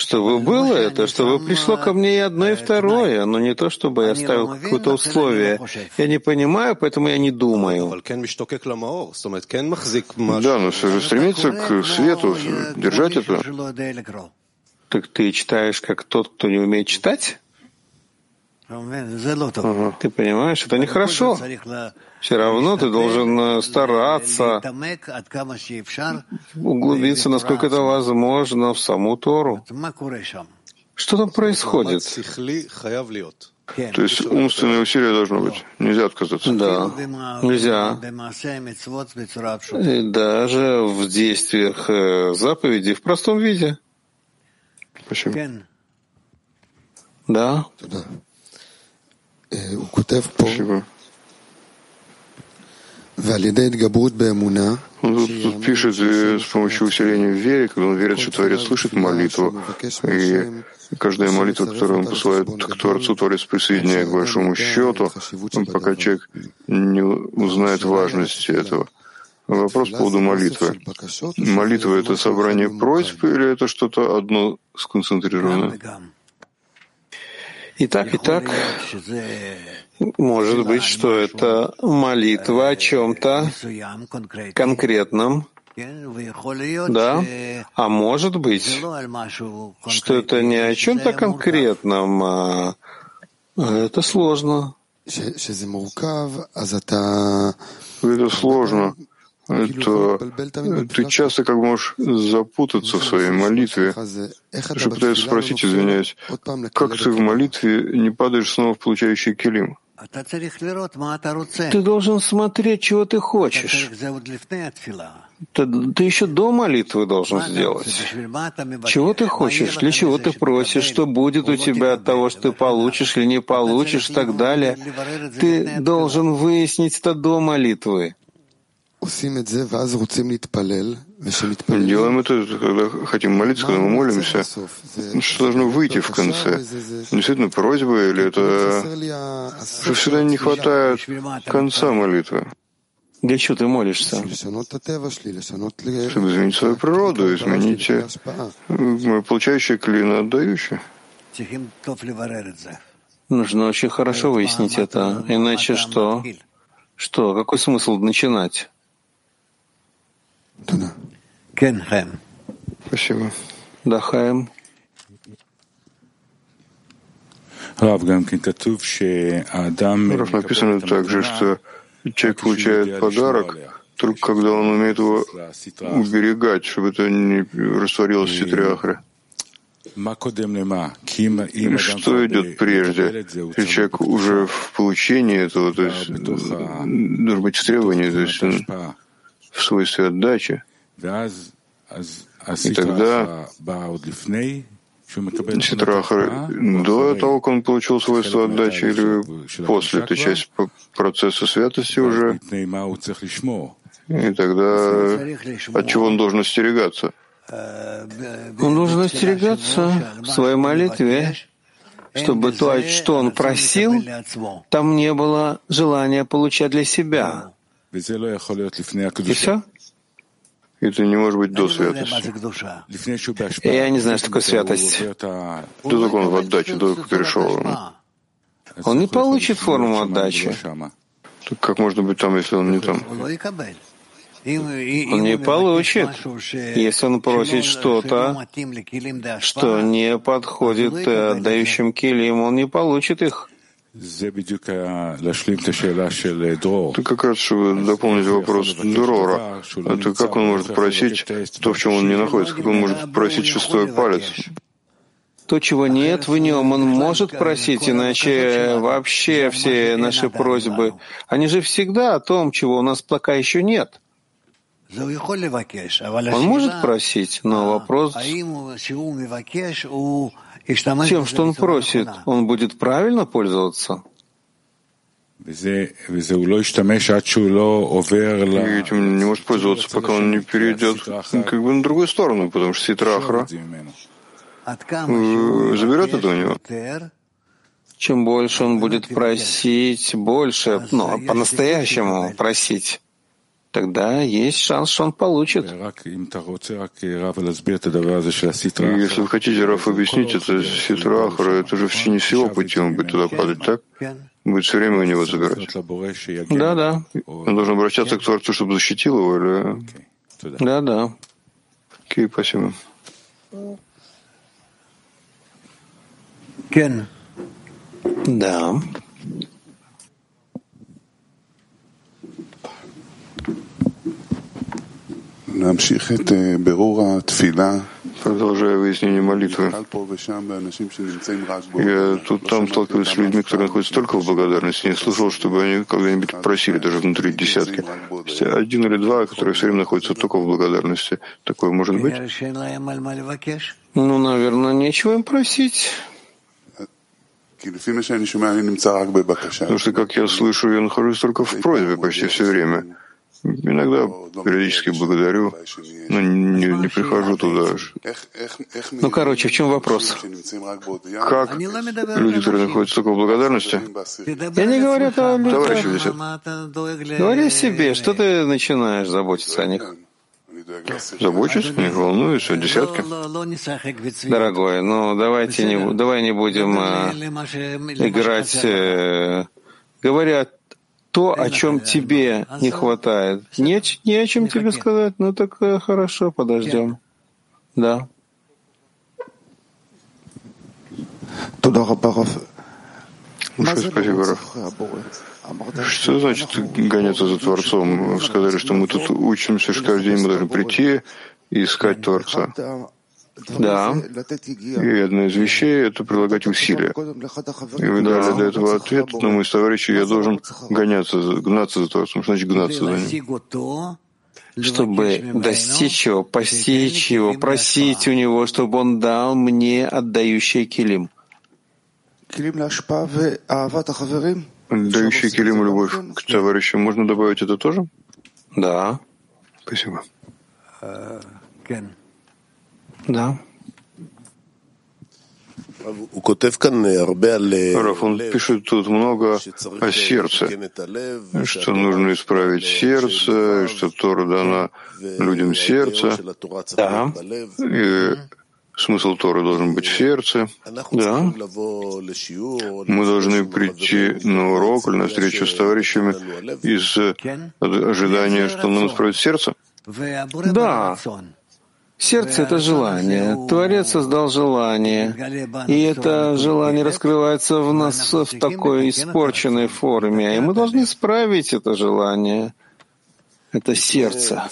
Чтобы было это, чтобы пришло ко мне и одно, и второе, но не то, чтобы я ставил какое-то условие. Я не понимаю, поэтому я не думаю. Да, но все же стремиться к свету, держать это. Так ты читаешь, как тот, кто не умеет читать? Ты понимаешь, это нехорошо. Все равно ты должен стараться углубиться, насколько это возможно, в саму Тору. Что там происходит? То есть умственное усилие должно быть. Нельзя отказаться. Да, нельзя. И даже в действиях э, заповедей в простом виде. Спасибо. Да. Спасибо. Он тут пишет с помощью усиления в вере, когда он верит, что Творец слышит молитву, и каждая молитва, которую он посылает к Творцу, Творец присоединяет к большому счету, пока человек не узнает важности этого. Вопрос по поводу молитвы. Молитва — это собрание просьб или это что-то одно сконцентрированное? И так, и так. Может быть, что это молитва о чем-то конкретном, да, а может быть, что это не о чем-то конкретном, а это сложно. Это сложно то ты часто как можешь запутаться в своей молитве. Я пытаюсь спросить, извиняюсь, как ты в молитве не падаешь снова в получающий килим? Ты должен смотреть, чего ты хочешь. Ты, ты еще до молитвы должен сделать. Чего ты хочешь, для чего ты просишь, что будет у тебя от того, что ты получишь или не получишь и так далее. Ты должен выяснить это до молитвы. Делаем это, когда хотим молиться, когда мы молимся. Что должно выйти в конце? Действительно просьба или это... Что всегда не хватает конца молитвы? Для чего ты молишься? Чтобы изменить свою природу, изменить э, получающее клин отдающее. Нужно очень хорошо выяснить это. Иначе что? Что? Какой смысл начинать? Спасибо. Да, Хайм. Рав, написано также, что человек получает подарок только когда он умеет его уберегать, чтобы это не растворилось в ситриахре. Что идет прежде? Если человек уже в получении этого, то есть должен быть в требовании, то есть в свойстве отдачи. И тогда Ситрахар, до того, как он получил свойство отдачи, или после, эта часть процесса святости уже, и тогда от чего он должен остерегаться? Он должен остерегаться в своей молитве, чтобы то, что он просил, там не было желания получать для себя. И все? Это не может быть до святости. Я не знаю, что такое святость. До того, он в отдаче, до того, перешел. Он не получит форму отдачи. Так как можно быть там, если он не там? Он не получит, если он просит что-то, что не подходит отдающим килим, он не получит их. Это как раз, чтобы дополнить вопрос Дурора. Это как он может просить то, в чем он не находится? Как он может просить шестой палец? То, чего нет в нем, он может просить, иначе вообще все наши просьбы, они же всегда о том, чего у нас пока еще нет. Он может просить, но вопрос тем, что он просит, он будет правильно пользоваться? И этим не может пользоваться, пока он не перейдет как бы на другую сторону, потому что ситрахра заберет это у него. Чем больше он будет просить, больше, ну, по-настоящему просить, тогда есть шанс, что он получит. Если вы хотите, Раф, объяснить это ситрахра, это же в течение всего пути он будет туда падать, так? Будет все время у него забирать. Да, да. Он должен обращаться к Творцу, чтобы защитил его, или... Да, да. Окей, спасибо. Кен. Да. Продолжая выяснение молитвы. Я тут там сталкиваюсь с людьми, которые находятся только в благодарности. Не слышал, чтобы они когда-нибудь просили, даже внутри десятки. Один или два, которые все время находятся только в благодарности. Такое может быть? Ну, наверное, нечего им просить. Потому что, как я слышу, я нахожусь только в просьбе почти все время. Иногда периодически благодарю, но не, не прихожу туда. Ну, короче, в чем вопрос? Как люди, которые находятся только в благодарности? Я не говорю о Товарищи висят. Говори себе, что ты начинаешь заботиться о них? Забочусь, не волнуюсь, о десятке. Дорогой, ну давайте не, давай не будем э, играть, э, говорят то, о чем тебе не хватает. Не, не о чем тебе сказать, ну так э, хорошо, подождем. Да. Большое спасибо, Раф. Что значит гоняться за Творцом? Сказали, что мы тут учимся, что каждый день мы должны прийти и искать Творца. Да. И одна из вещей — это прилагать усилия. И вы дали до этого ответ, но мы с товарищем, я должен гоняться, гнаться за Творцом. Что значит гнаться за ним? чтобы достичь его, постичь его, просить у него, чтобы он дал мне отдающий килим. Отдающий килим любовь к товарищам. Можно добавить это тоже? Да. Спасибо. Да. Раф, он пишет тут много о сердце, что нужно исправить сердце, что Тора дана людям сердца. Да. И смысл Торы должен быть в сердце. Да. Мы должны прийти на урок или на встречу с товарищами из ожидания, что нам исправит сердце. Да. Сердце — это желание. Творец создал желание. И это желание раскрывается в нас в такой испорченной форме. И мы должны исправить это желание. Это сердце.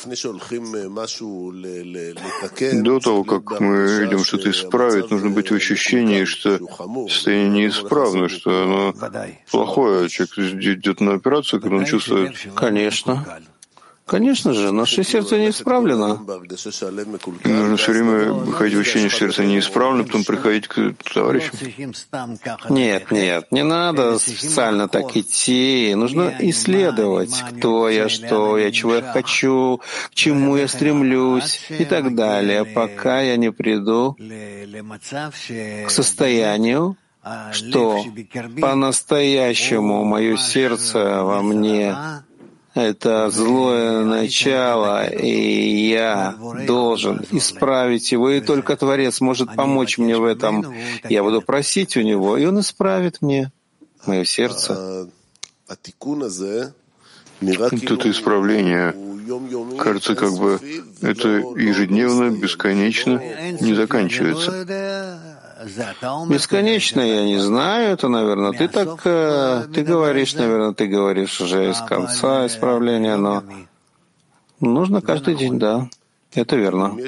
До того, как мы идем что-то исправить, нужно быть в ощущении, что состояние неисправно, что оно плохое. Человек идет на операцию, когда он чувствует... Конечно. Конечно же, наше сердце не исправлено. нужно все время ходить в ощущение, что сердце не исправлено, потом приходить к товарищам. Нет, нет, не надо специально так идти. Нужно исследовать, кто я, что я, чего я хочу, к чему я стремлюсь и так далее, пока я не приду к состоянию, что по-настоящему мое сердце во мне это злое начало, и я должен исправить его, и только Творец может помочь мне в этом. Я буду просить у него, и он исправит мне мое сердце. Это исправление, кажется, как бы это ежедневно, бесконечно, не заканчивается. Бесконечно я не знаю, это, наверное, ты так, э, ты говоришь, наверное, ты говоришь уже из конца исправления, но нужно каждый день, да. Это верно. То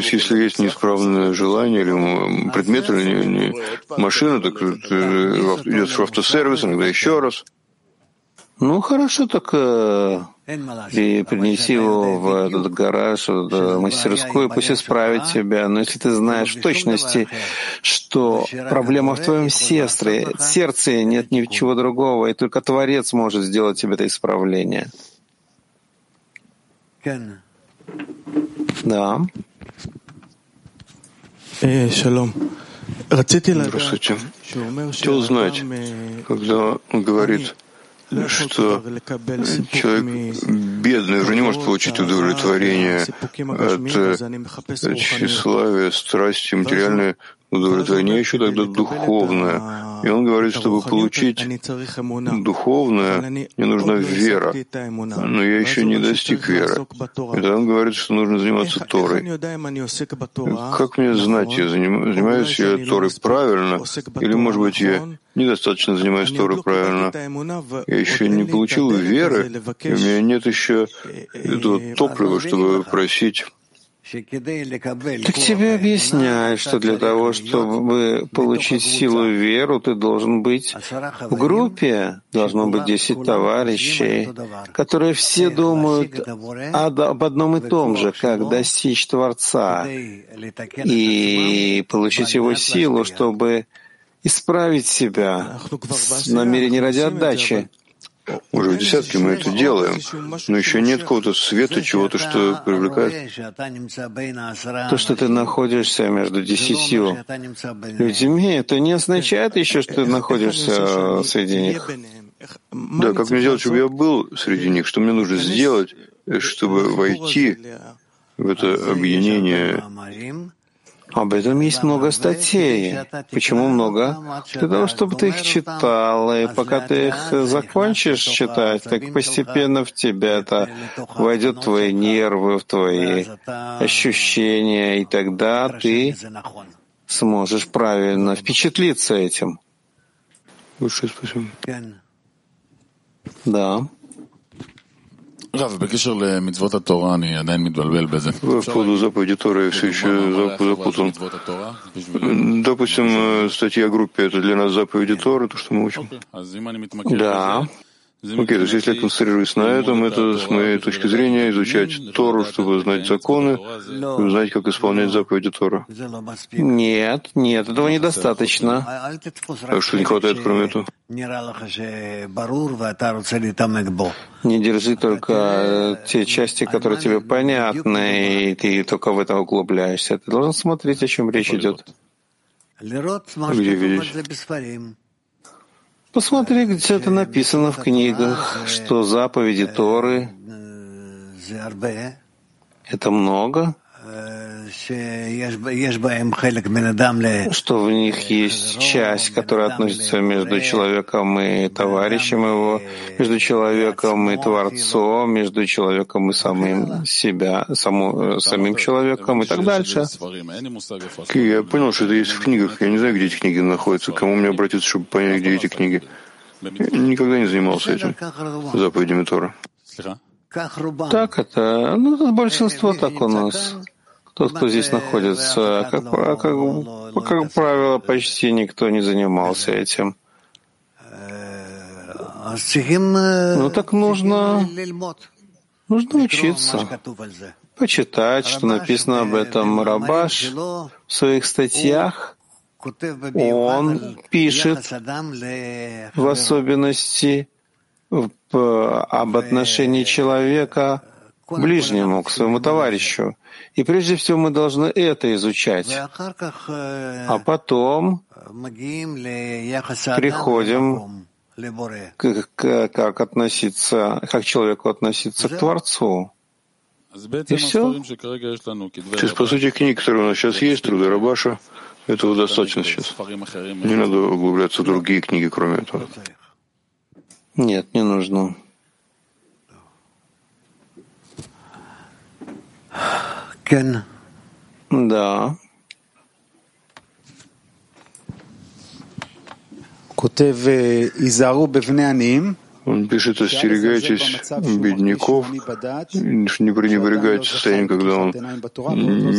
есть, если есть неисправное желание или предмет, или не, не машина, так ты идешь в автосервис, иногда еще раз. Ну, хорошо, так э, принеси его в этот гараж, в мастерскую, пусть исправит тебя. Но если ты знаешь в точности, что проблема в твоем сестре, сердце, нет ничего другого, и только Творец может сделать тебе это исправление. Да. Э, Здравствуйте. Хотел узнать, когда он говорит, что человек бедный уже не может получить удовлетворение от тщеславия, страсти, материальной удовлетворение еще тогда духовное. И он говорит, чтобы получить духовное, мне нужна вера, но я еще не достиг веры. И тогда он говорит, что нужно заниматься Торой. Как мне знать, я занимаюсь я Торой правильно, или, может быть, я недостаточно занимаюсь Торой правильно. Я еще не получил веры, и у меня нет еще этого топлива, чтобы просить так тебе объясняют, что для того, чтобы получить силу и веру, ты должен быть в группе, должно быть десять товарищей, которые все думают об одном и том же, как достичь Творца и получить его силу, чтобы исправить себя с намерением ради отдачи. Уже в десятке мы это делаем, но еще нет какого-то света, чего-то, что привлекает. То, что ты находишься между десятью людьми, это не означает еще, что ты находишься среди них. Да, как мне сделать, чтобы я был среди них? Что мне нужно сделать, чтобы войти в это объединение об этом есть много статей. Почему много? Для того, чтобы ты их читал, и пока ты их закончишь читать, так постепенно в тебя это войдет в твои нервы, в твои ощущения, и тогда ты сможешь правильно впечатлиться этим. Большое спасибо. Да. По поводу заповеди Торы я все еще запутан. Допустим, э, статья о группе — это для нас заповеди Торы, то, что мы учим? Да. Окей, то есть если я концентрируюсь на этом, это с моей точки зрения изучать Тору, чтобы знать законы, знать, как исполнять заповеди Тора. Нет, нет, этого недостаточно. А что не хватает, кроме этого? Не держи только те части, которые тебе понятны, и ты только в это углубляешься. Ты должен смотреть, о чем речь идет. Где видеть? Посмотри, где это написано в книгах, что заповеди Торы — это много, что в них есть часть, которая относится между человеком и товарищем его, между человеком и Творцом, между человеком и самим себя, саму, самим человеком и так дальше. Я понял, что это есть в книгах. Я не знаю, где эти книги находятся. Кому мне обратиться, чтобы понять, где эти книги? Я никогда не занимался этим, заповедями Тора. Так это, ну, это большинство так у нас тот, кто здесь находится, как, как, как правило, почти никто не занимался этим. Ну так нужно, нужно учиться, почитать, что написано об этом. Рабаш в своих статьях, он пишет в особенности об отношении человека к ближнему, к своему товарищу. И прежде всего мы должны это изучать. А потом приходим к, к, как относиться, как человеку относиться к Творцу. И все. То есть, по сути, книги, которые у нас сейчас есть, труды Рабаша, этого достаточно сейчас. Не надо углубляться в другие книги, кроме этого. Нет, не нужно. Кен, Да. Котев Изару Бевнеаним. Он пишет, остерегайтесь бедняков, не пренебрегайте состояние, когда он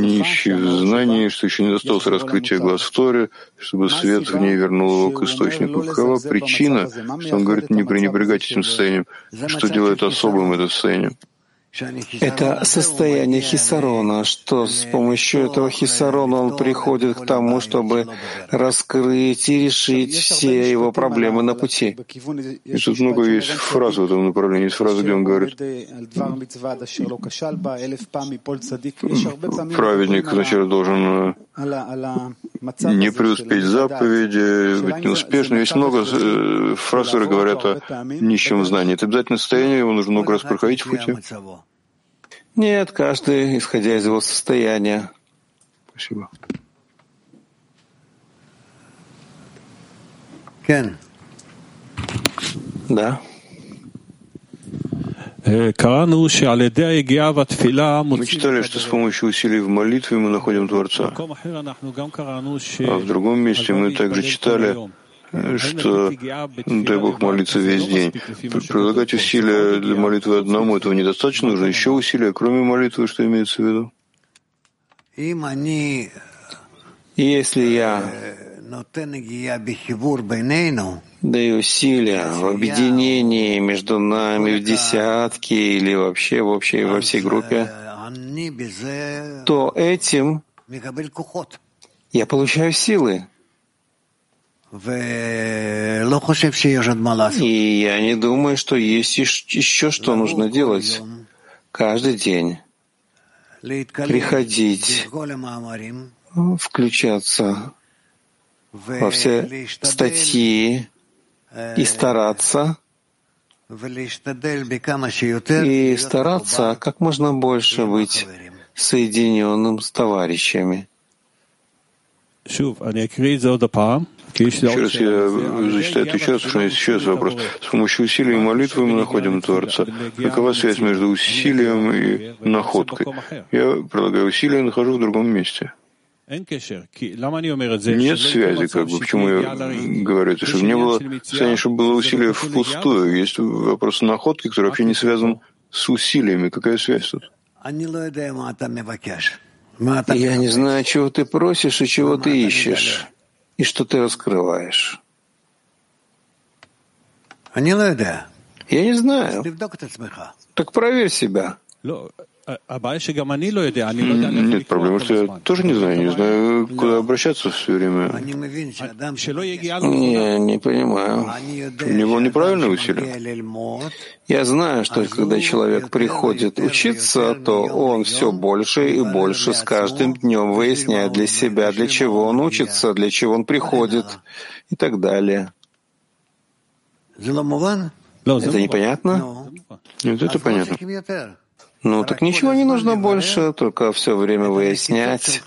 нищий в знании, что еще не достался раскрытия глаз в Торе, чтобы свет в ней вернул его к источнику. Какова причина, что он говорит, не пренебрегайте этим состоянием? Что делает особым это состояние? Это состояние хисарона, что с помощью этого хисарона он приходит к тому, чтобы раскрыть и решить все его проблемы на пути. И тут много есть фраз в этом направлении. Есть фраза, где он говорит, праведник вначале должен э, не преуспеть заповеди, быть неуспешным. Есть много э, фраз, которые говорят о нищем знании. Это обязательно состояние, его нужно много раз проходить в пути. Нет, каждый, исходя из его состояния. Спасибо. Кен. Да. Мы читали, что с помощью усилий в молитве мы находим Творца. А в другом месте мы также читали, что дай Бог молиться весь день. Прилагать усилия для молитвы одному, этого недостаточно, нужно еще усилия, кроме молитвы, что имеется в виду? Если я даю усилия в объединении между нами в десятке или вообще в общей, во всей группе, то этим я получаю силы. И я не думаю, что есть еще что нужно делать. Каждый день. Приходить, включаться во все статьи и стараться, и стараться как можно больше быть соединенным с товарищами. Еще раз я зачитаю это еще раз, потому что есть еще раз вопрос. С помощью усилий и молитвы мы находим Творца. Какова связь между усилием и находкой? Я прилагаю усилия и нахожу в другом месте. Нет связи, как бы. Почему я говорю это? Чтобы не было состояния, чтобы было усилие впустую. Есть вопрос находки, который вообще не связан с усилиями. Какая связь тут? Я не знаю, чего ты просишь и чего ты ищешь и что ты раскрываешь? Я не знаю. Так проверь себя. Нет, проблема, что я тоже не знаю, не знаю, куда обращаться все время. Не, не понимаю. У него неправильное усилие. Я знаю, что когда человек приходит учиться, то он все больше и больше с каждым днем выясняет для себя, для чего он учится, для чего он приходит и так далее. Это непонятно? Нет, это понятно. Ну, так ничего не нужно больше, только все время выяснять.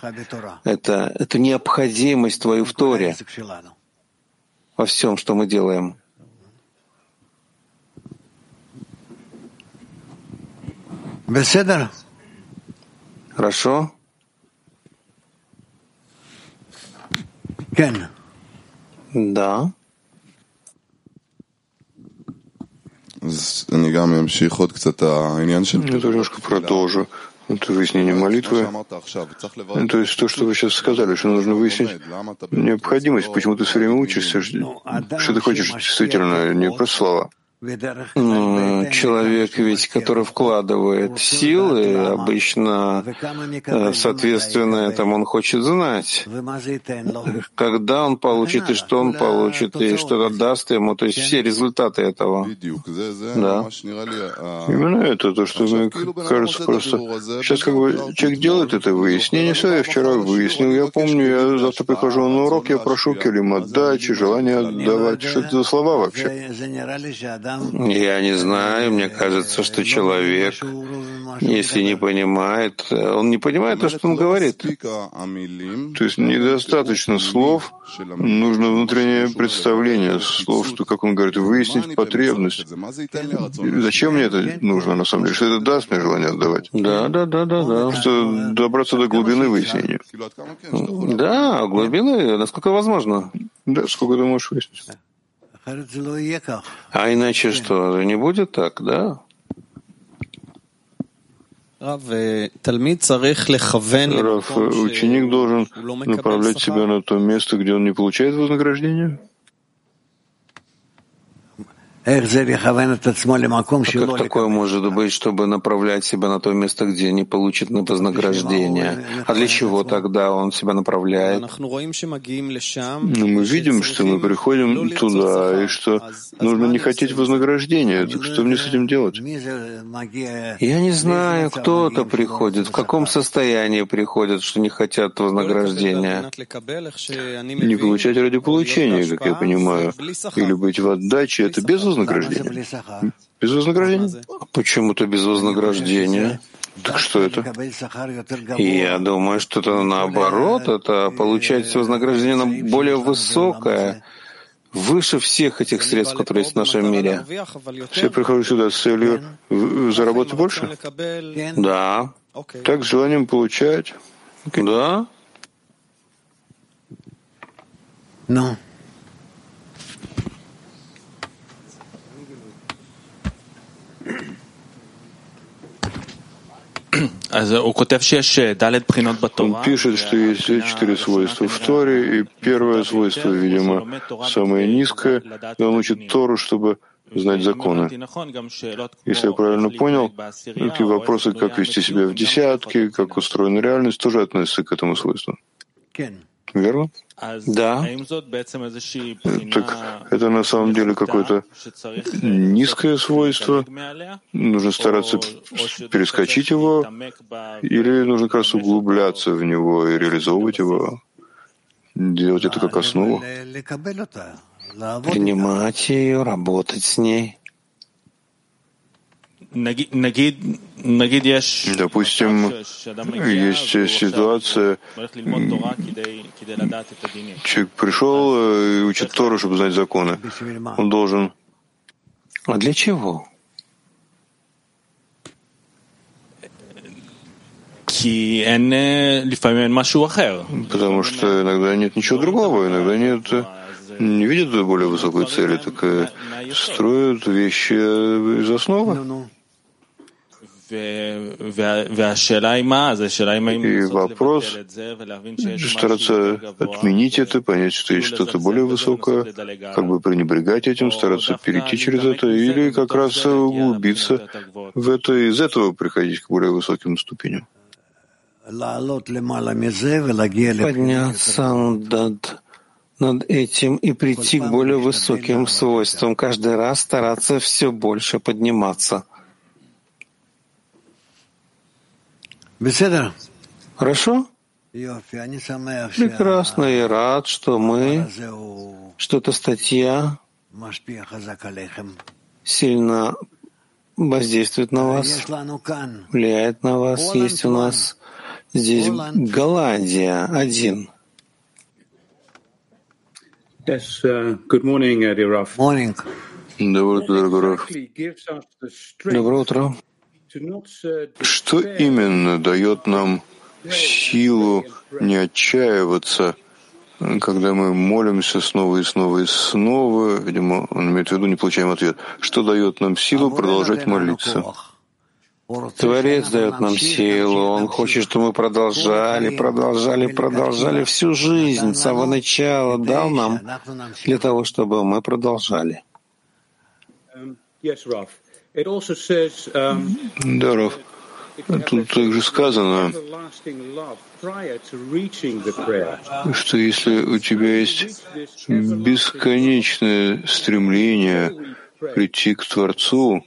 Это, это необходимость твою в Торе во всем, что мы делаем. Хорошо? Да. Я немножко продолжу. Это выяснение молитвы. То есть то, что вы сейчас сказали, что нужно выяснить необходимость, почему ты все время учишься, что ты хочешь действительно, не просто слова. Человек ведь, который вкладывает силы, обычно, э, соответственно, этому он хочет знать, когда он получит и что он получит, и что это даст ему, то есть все результаты этого. Да. Именно это то, что мне кажется просто... Сейчас как бы человек делает это выяснение, все, я вчера выяснил, я помню, я завтра прихожу на урок, я прошу келим отдачи, желание отдавать. Что это за слова вообще? Я не знаю, мне кажется, что человек, если не понимает, он не понимает то, что он говорит. То есть недостаточно слов, нужно внутреннее представление слов, что, как он говорит, выяснить потребность. Зачем мне это нужно, на самом деле? Что это даст мне желание отдавать? Да, да, да, да, да. Что добраться до глубины выяснения. Да, глубины, насколько возможно. Да, сколько ты можешь выяснить. А иначе что, не будет так, да? Раф, ученик должен направлять себя на то место, где он не получает вознаграждения? Как такое может быть, чтобы направлять себя на то место, где не получит на вознаграждение? А для чего тогда он себя направляет? Ну, мы видим, что мы приходим туда, и что нужно не хотеть вознаграждения. Так что мне с этим делать? Я не знаю, кто-то приходит, в каком состоянии приходят, что не хотят вознаграждения. Не получать ради получения, как я понимаю, или быть в отдаче — это без вознаграждения вознаграждения? Без вознаграждения? Почему-то без вознаграждения. Так что это? Я думаю, что это наоборот, это получать вознаграждение более высокое, выше всех этих средств, которые есть в нашем мире. Все приходят сюда с целью заработать больше? Да. Так, с желанием получать? Да. Но. Он пишет, что есть четыре свойства в Торе, и первое свойство, видимо, самое низкое, и он учит Тору, чтобы знать законы. Если я правильно понял, эти вопросы, как вести себя в десятке, как устроена реальность, тоже относятся к этому свойству. Верно? Да. Так это на самом деле какое-то низкое свойство. Нужно стараться перескочить его, или нужно как раз углубляться в него и реализовывать его, делать это как основу. Принимать ее, работать с ней. Допустим, есть ситуация, человек пришел и учит Тору, чтобы знать законы. Он должен... А для чего? Потому что иногда нет ничего другого, иногда нет не видят более высокой цели, так строят вещи из основы. И вопрос стараться отменить это, понять, что есть что-то более высокое, как бы пренебрегать этим, стараться перейти через это, или как раз углубиться в это и из этого приходить к более высоким ступеням. Подняться над, над этим и прийти к более высоким свойствам, каждый раз стараться все больше подниматься — Хорошо? Прекрасно и рад, что мы, что эта статья сильно воздействует на вас, влияет на вас. Есть у нас здесь Голландия один. Yes, uh, good morning, Eddie Ruff. Morning. Доброе утро, дорогой Доброе утро. Что именно дает нам силу не отчаиваться, когда мы молимся снова и снова и снова, видимо, он имеет в виду, не получаем ответ. Что дает нам силу продолжать молиться? Творец дает нам силу. Он хочет, чтобы мы продолжали, продолжали, продолжали всю жизнь, с самого начала дал нам для того, чтобы мы продолжали. Yes, Ralph. Даров, тут также сказано, что если у тебя есть бесконечное стремление прийти к Творцу,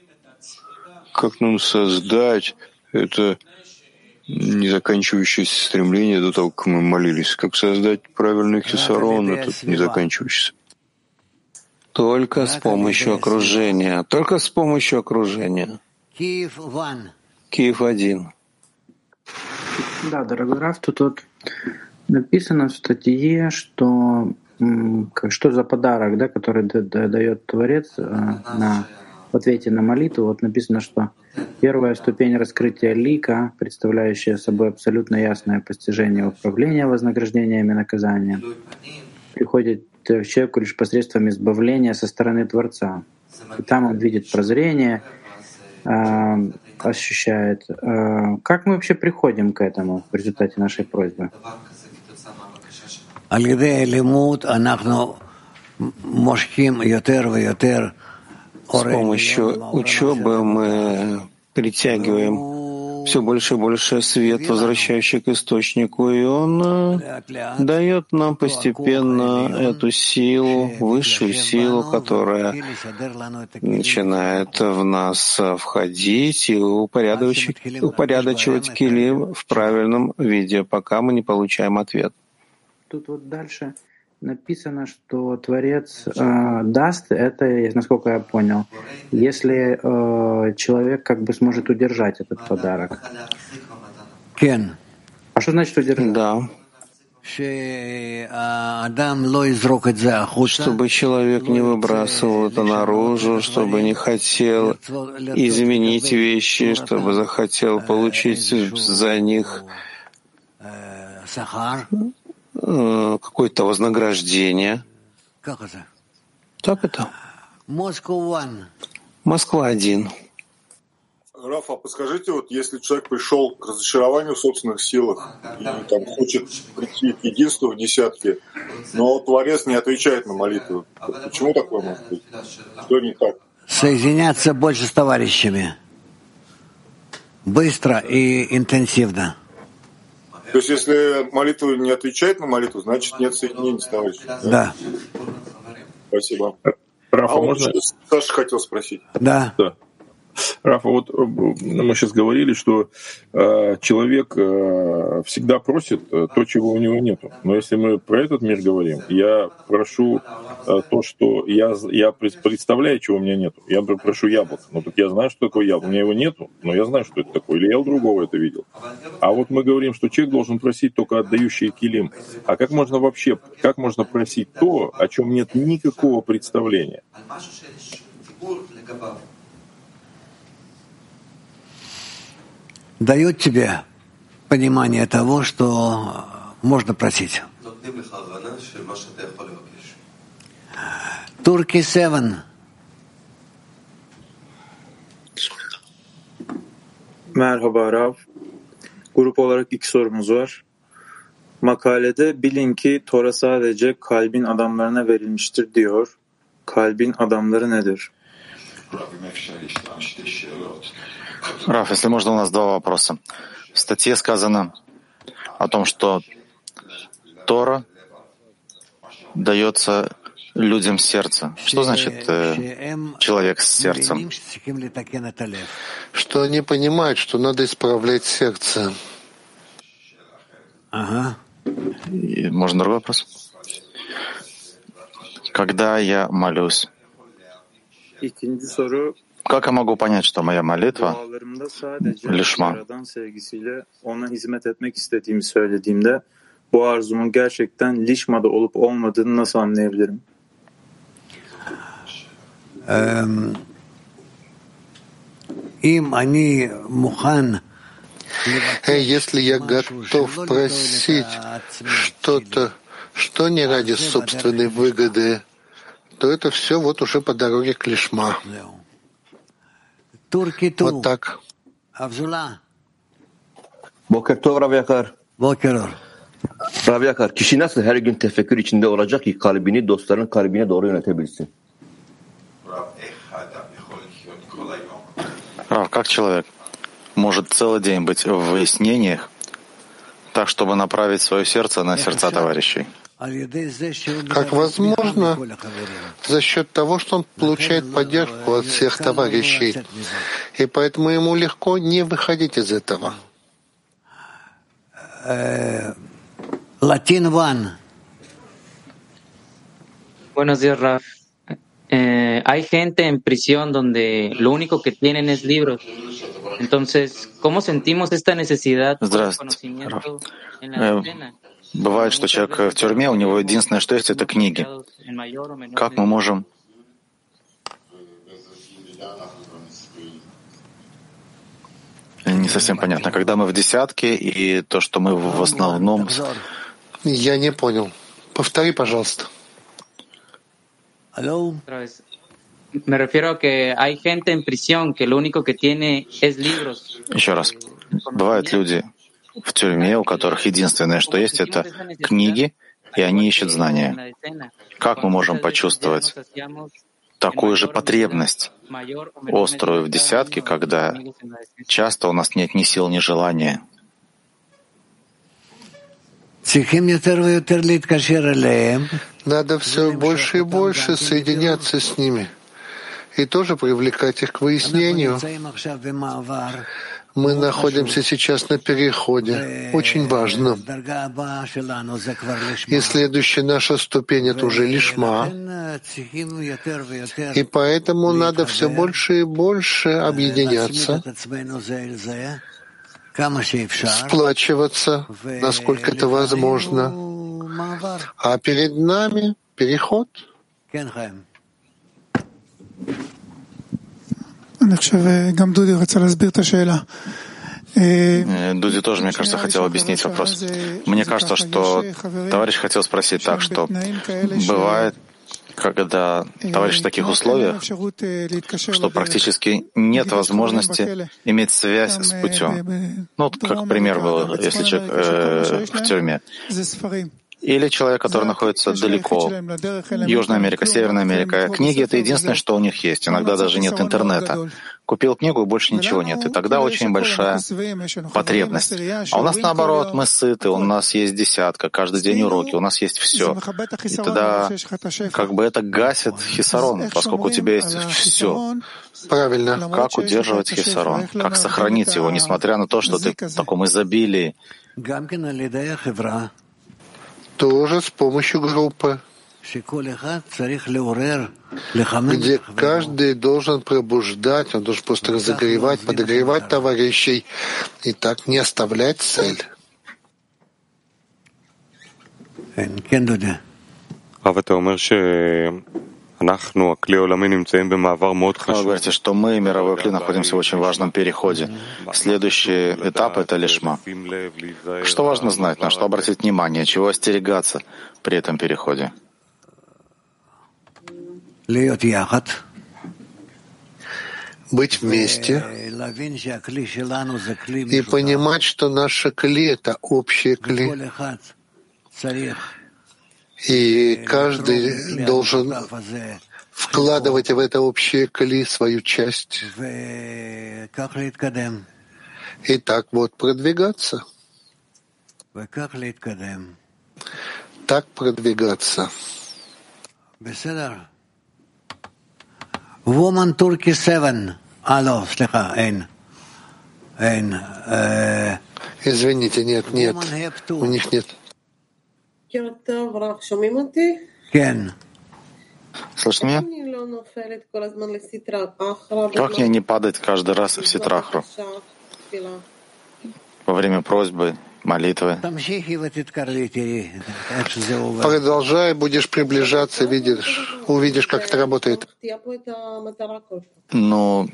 как нам создать это незаканчивающееся стремление до того, как мы молились? Как создать правильный хисарон, этот незаканчивающийся? Только с помощью окружения. Только с помощью окружения. Киев один. Да, дорогой Раф, тут вот написано в статье, что что за подарок, да, который дает Творец э, на, в ответе на молитву. Вот написано, что первая ступень раскрытия лика, представляющая собой абсолютно ясное постижение управления вознаграждениями наказания, приходит человеку лишь посредством избавления со стороны Творца. И там он видит прозрение, а, ощущает. А, как мы вообще приходим к этому в результате нашей просьбы? С помощью учебы мы притягиваем все больше и больше свет, возвращающий к источнику, и он э, дает нам постепенно эту силу, высшую силу, которая начинает в нас входить и упорядочивать, упорядочивать килим в правильном виде, пока мы не получаем ответ. Тут вот дальше написано, что Творец э, даст, это, насколько я понял, если э, человек как бы сможет удержать этот подарок. Кен. А что значит удержать? Да. Чтобы человек не выбрасывал это наружу, чтобы не хотел изменить вещи, чтобы захотел получить за них Э, какое-то вознаграждение. Как это? Так это. Москва один. Рафа, подскажите, вот если человек пришел к разочарованию в собственных силах и там хочет прийти к единству в десятке, но Творец не отвечает на молитву, почему такое может быть? Что не так? Соединяться больше с товарищами. Быстро и интенсивно. То есть, если молитва не отвечает на молитву, значит нет соединения с товарищем. Да. да. Спасибо. Рафа, а можно... Саша хотел спросить. Да. да. Рафа, вот э, мы сейчас говорили, что э, человек э, всегда просит э, то, чего у него нету. Но если мы про этот мир говорим, я прошу э, то, что я, я представляю, чего у меня нету. Я прошу яблоко. Но так я знаю, что такое яблоко. У меня его нету, но я знаю, что это такое. Или я у другого это видел. А вот мы говорим, что человек должен просить только отдающий килим. А как можно вообще, как можно просить то, о чем нет никакого представления? дает тебе понимание того, что можно просить. Турки 7. Merhaba Rav. Grup olarak iki sorumuz var. Makalede bilin ki Tora sadece kalbin adamlarına verilmiştir diyor. Kalbin adamları nedir? Раф, если можно, у нас два вопроса. В статье сказано о том, что Тора дается людям сердца. Что значит э, человек с сердцем? Что они понимают, что надо исправлять сердце. Ага. И можно другой вопрос? Когда я молюсь, как я могу понять, что моя молитва лишма? bu arzumun gerçekten lişmada olup olmadığını nasıl anlayabilirim? Если я готов просить что-то, что не ради собственной выгоды, то это все вот уже по дороге к лишма. Вот так. Rav Yakar. Boker Rav Yakar, kişi nasıl her gün tefekkür içinde olacak ki kalbini dostların kalbine doğru yönetebilsin? А как человек может целый день быть в выяснениях, так, чтобы направить свое сердце на сердца товарищей? Как возможно за счет того, что он получает поддержку от всех товарищей, и поэтому ему легко не выходить из этого. Латин Ван. Buenos días, Raf. Eh, hay gente en prisión donde lo único que tienen es libros. Entonces, ¿cómo sentimos esta necesidad de conocimiento en la escena? Бывает, что человек в тюрьме, у него единственное, что есть, это книги. Как мы можем Не совсем понятно. Когда мы в десятке, и то, что мы в основном... Я не понял. Повтори, пожалуйста. Me refiero a que hay gente en prisión que lo único que tiene es libros. Еще раз. Бывают люди в тюрьме, у которых единственное, что есть, это книги, и они ищут знания. Как мы можем почувствовать такую же потребность, острую в десятке, когда часто у нас нет ни сил, ни желания? Надо все больше и больше соединяться с ними и тоже привлекать их к выяснению. Мы находимся сейчас на переходе, очень важно. И следующая наша ступень — это уже лишма. И поэтому надо все больше и больше объединяться, сплачиваться, насколько это возможно. А перед нами переход. Дуди тоже, мне кажется, хотел объяснить вопрос. Мне кажется, что товарищ хотел спросить так, что бывает, когда товарищ в таких условиях, что практически нет возможности иметь связь с путем. Ну, вот как пример был, если человек э, в тюрьме или человек, который находится далеко, Южная Америка, Северная Америка. Книги — это единственное, что у них есть. Иногда даже нет интернета. Купил книгу, и больше ничего нет. И тогда очень большая потребность. А у нас наоборот, мы сыты, у нас есть десятка, каждый день уроки, у нас есть все. И тогда как бы это гасит хисарон, поскольку у тебя есть все. Правильно. Как удерживать хисарон? Как сохранить его, несмотря на то, что ты в таком изобилии? Тоже с помощью группы, где каждый должен пробуждать, он должен просто разогревать, подогревать товарищей и так не оставлять цель. А вы говорите, что мы, мировой кли, находимся в очень важном переходе. Следующий этап — это лишма. Что важно знать, на что обратить внимание, чего остерегаться при этом переходе? быть вместе и понимать, что наша кли — это общее кли. И каждый должен вкладывать в это общее кли свою часть. И так вот продвигаться. Так продвигаться. Woman Turkey 7. Алло, слегка, эн. Эн. Извините, нет, нет. У них нет. Слышно меня? Как мне не падать каждый раз в ситрахру? Во время просьбы, молитвы. Продолжай, будешь приближаться, видишь, увидишь, как это работает. Ну,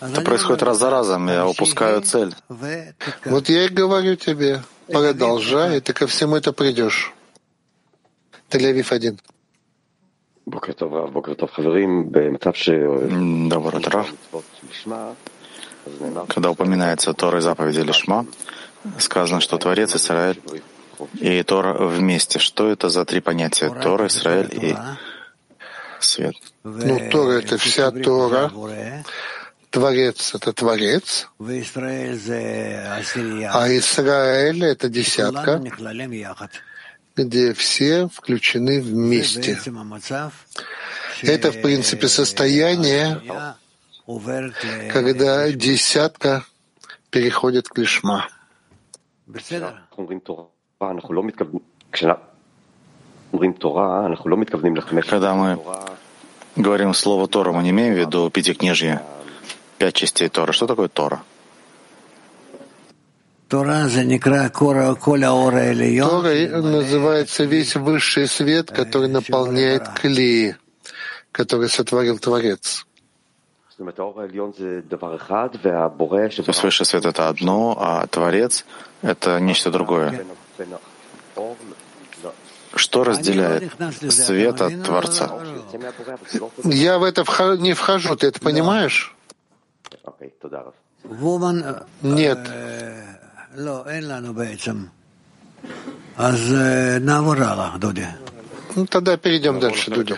это происходит раз за разом, я упускаю цель. Вот я и говорю тебе, продолжай, и ты ко всему это придешь. Тель-Авив один. Доброе утро. Когда упоминается Тора и заповеди Лишма, сказано, что Творец Израиль и Тора вместе. Что это за три понятия? Тора, Израиль и свет. Ну, Тора — это вся Тора. Творец — это Творец. А Израиль — это десятка где все включены вместе. Это, в принципе, состояние, когда десятка переходит к лишма. Когда мы говорим слово Тора, мы не имеем в виду пятикнижье, пять частей Тора. Что такое Тора? Торой называется весь высший свет, который наполняет клей, который сотворил Творец. Высший свет — это одно, а Творец — это нечто другое. Что разделяет свет от Творца? Я в это вх... не вхожу, ты это понимаешь? Нет. Ну, тогда перейдем дальше, Дудя.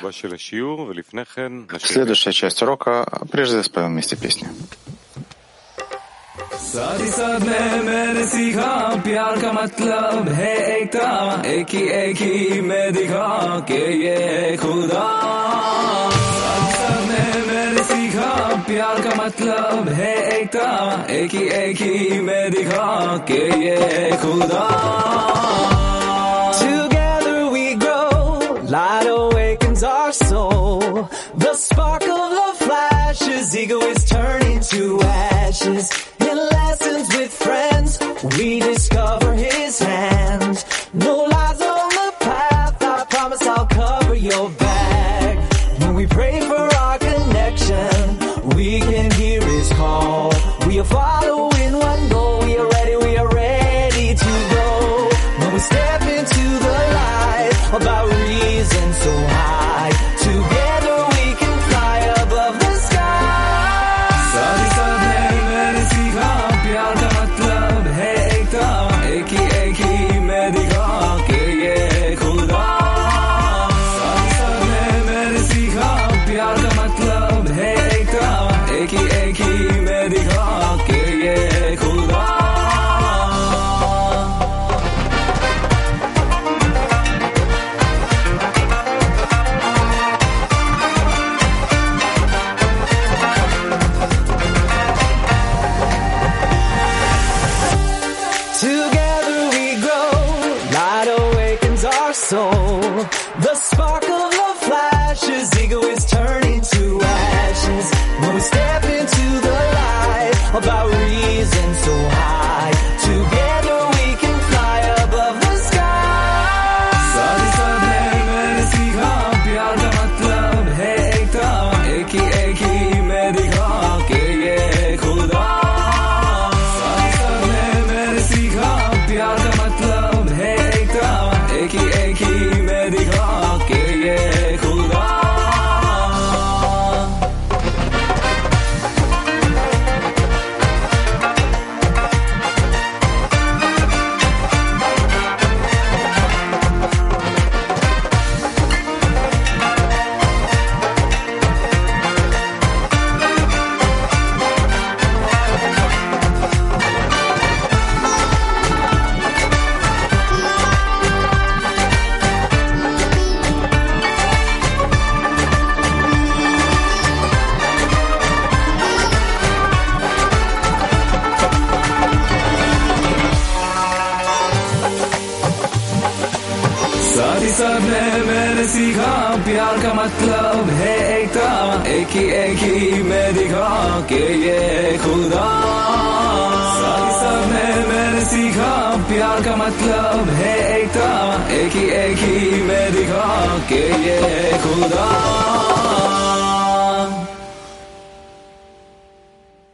Следующая часть урока, прежде споем вместе песню. साथी साथ में मैंने सीखा प्यार का मतलब है एकता एक ही एक ही मैं दिखा के ये खुदा प्यार का मतलब है एकता एक ही एक ही मैं दिखा के ये खुदा Together we grow, light awakens our soul. The spark of love flashes, ego is turning to ashes. In lessons with friends, we discover his hand. No lies. following one goal.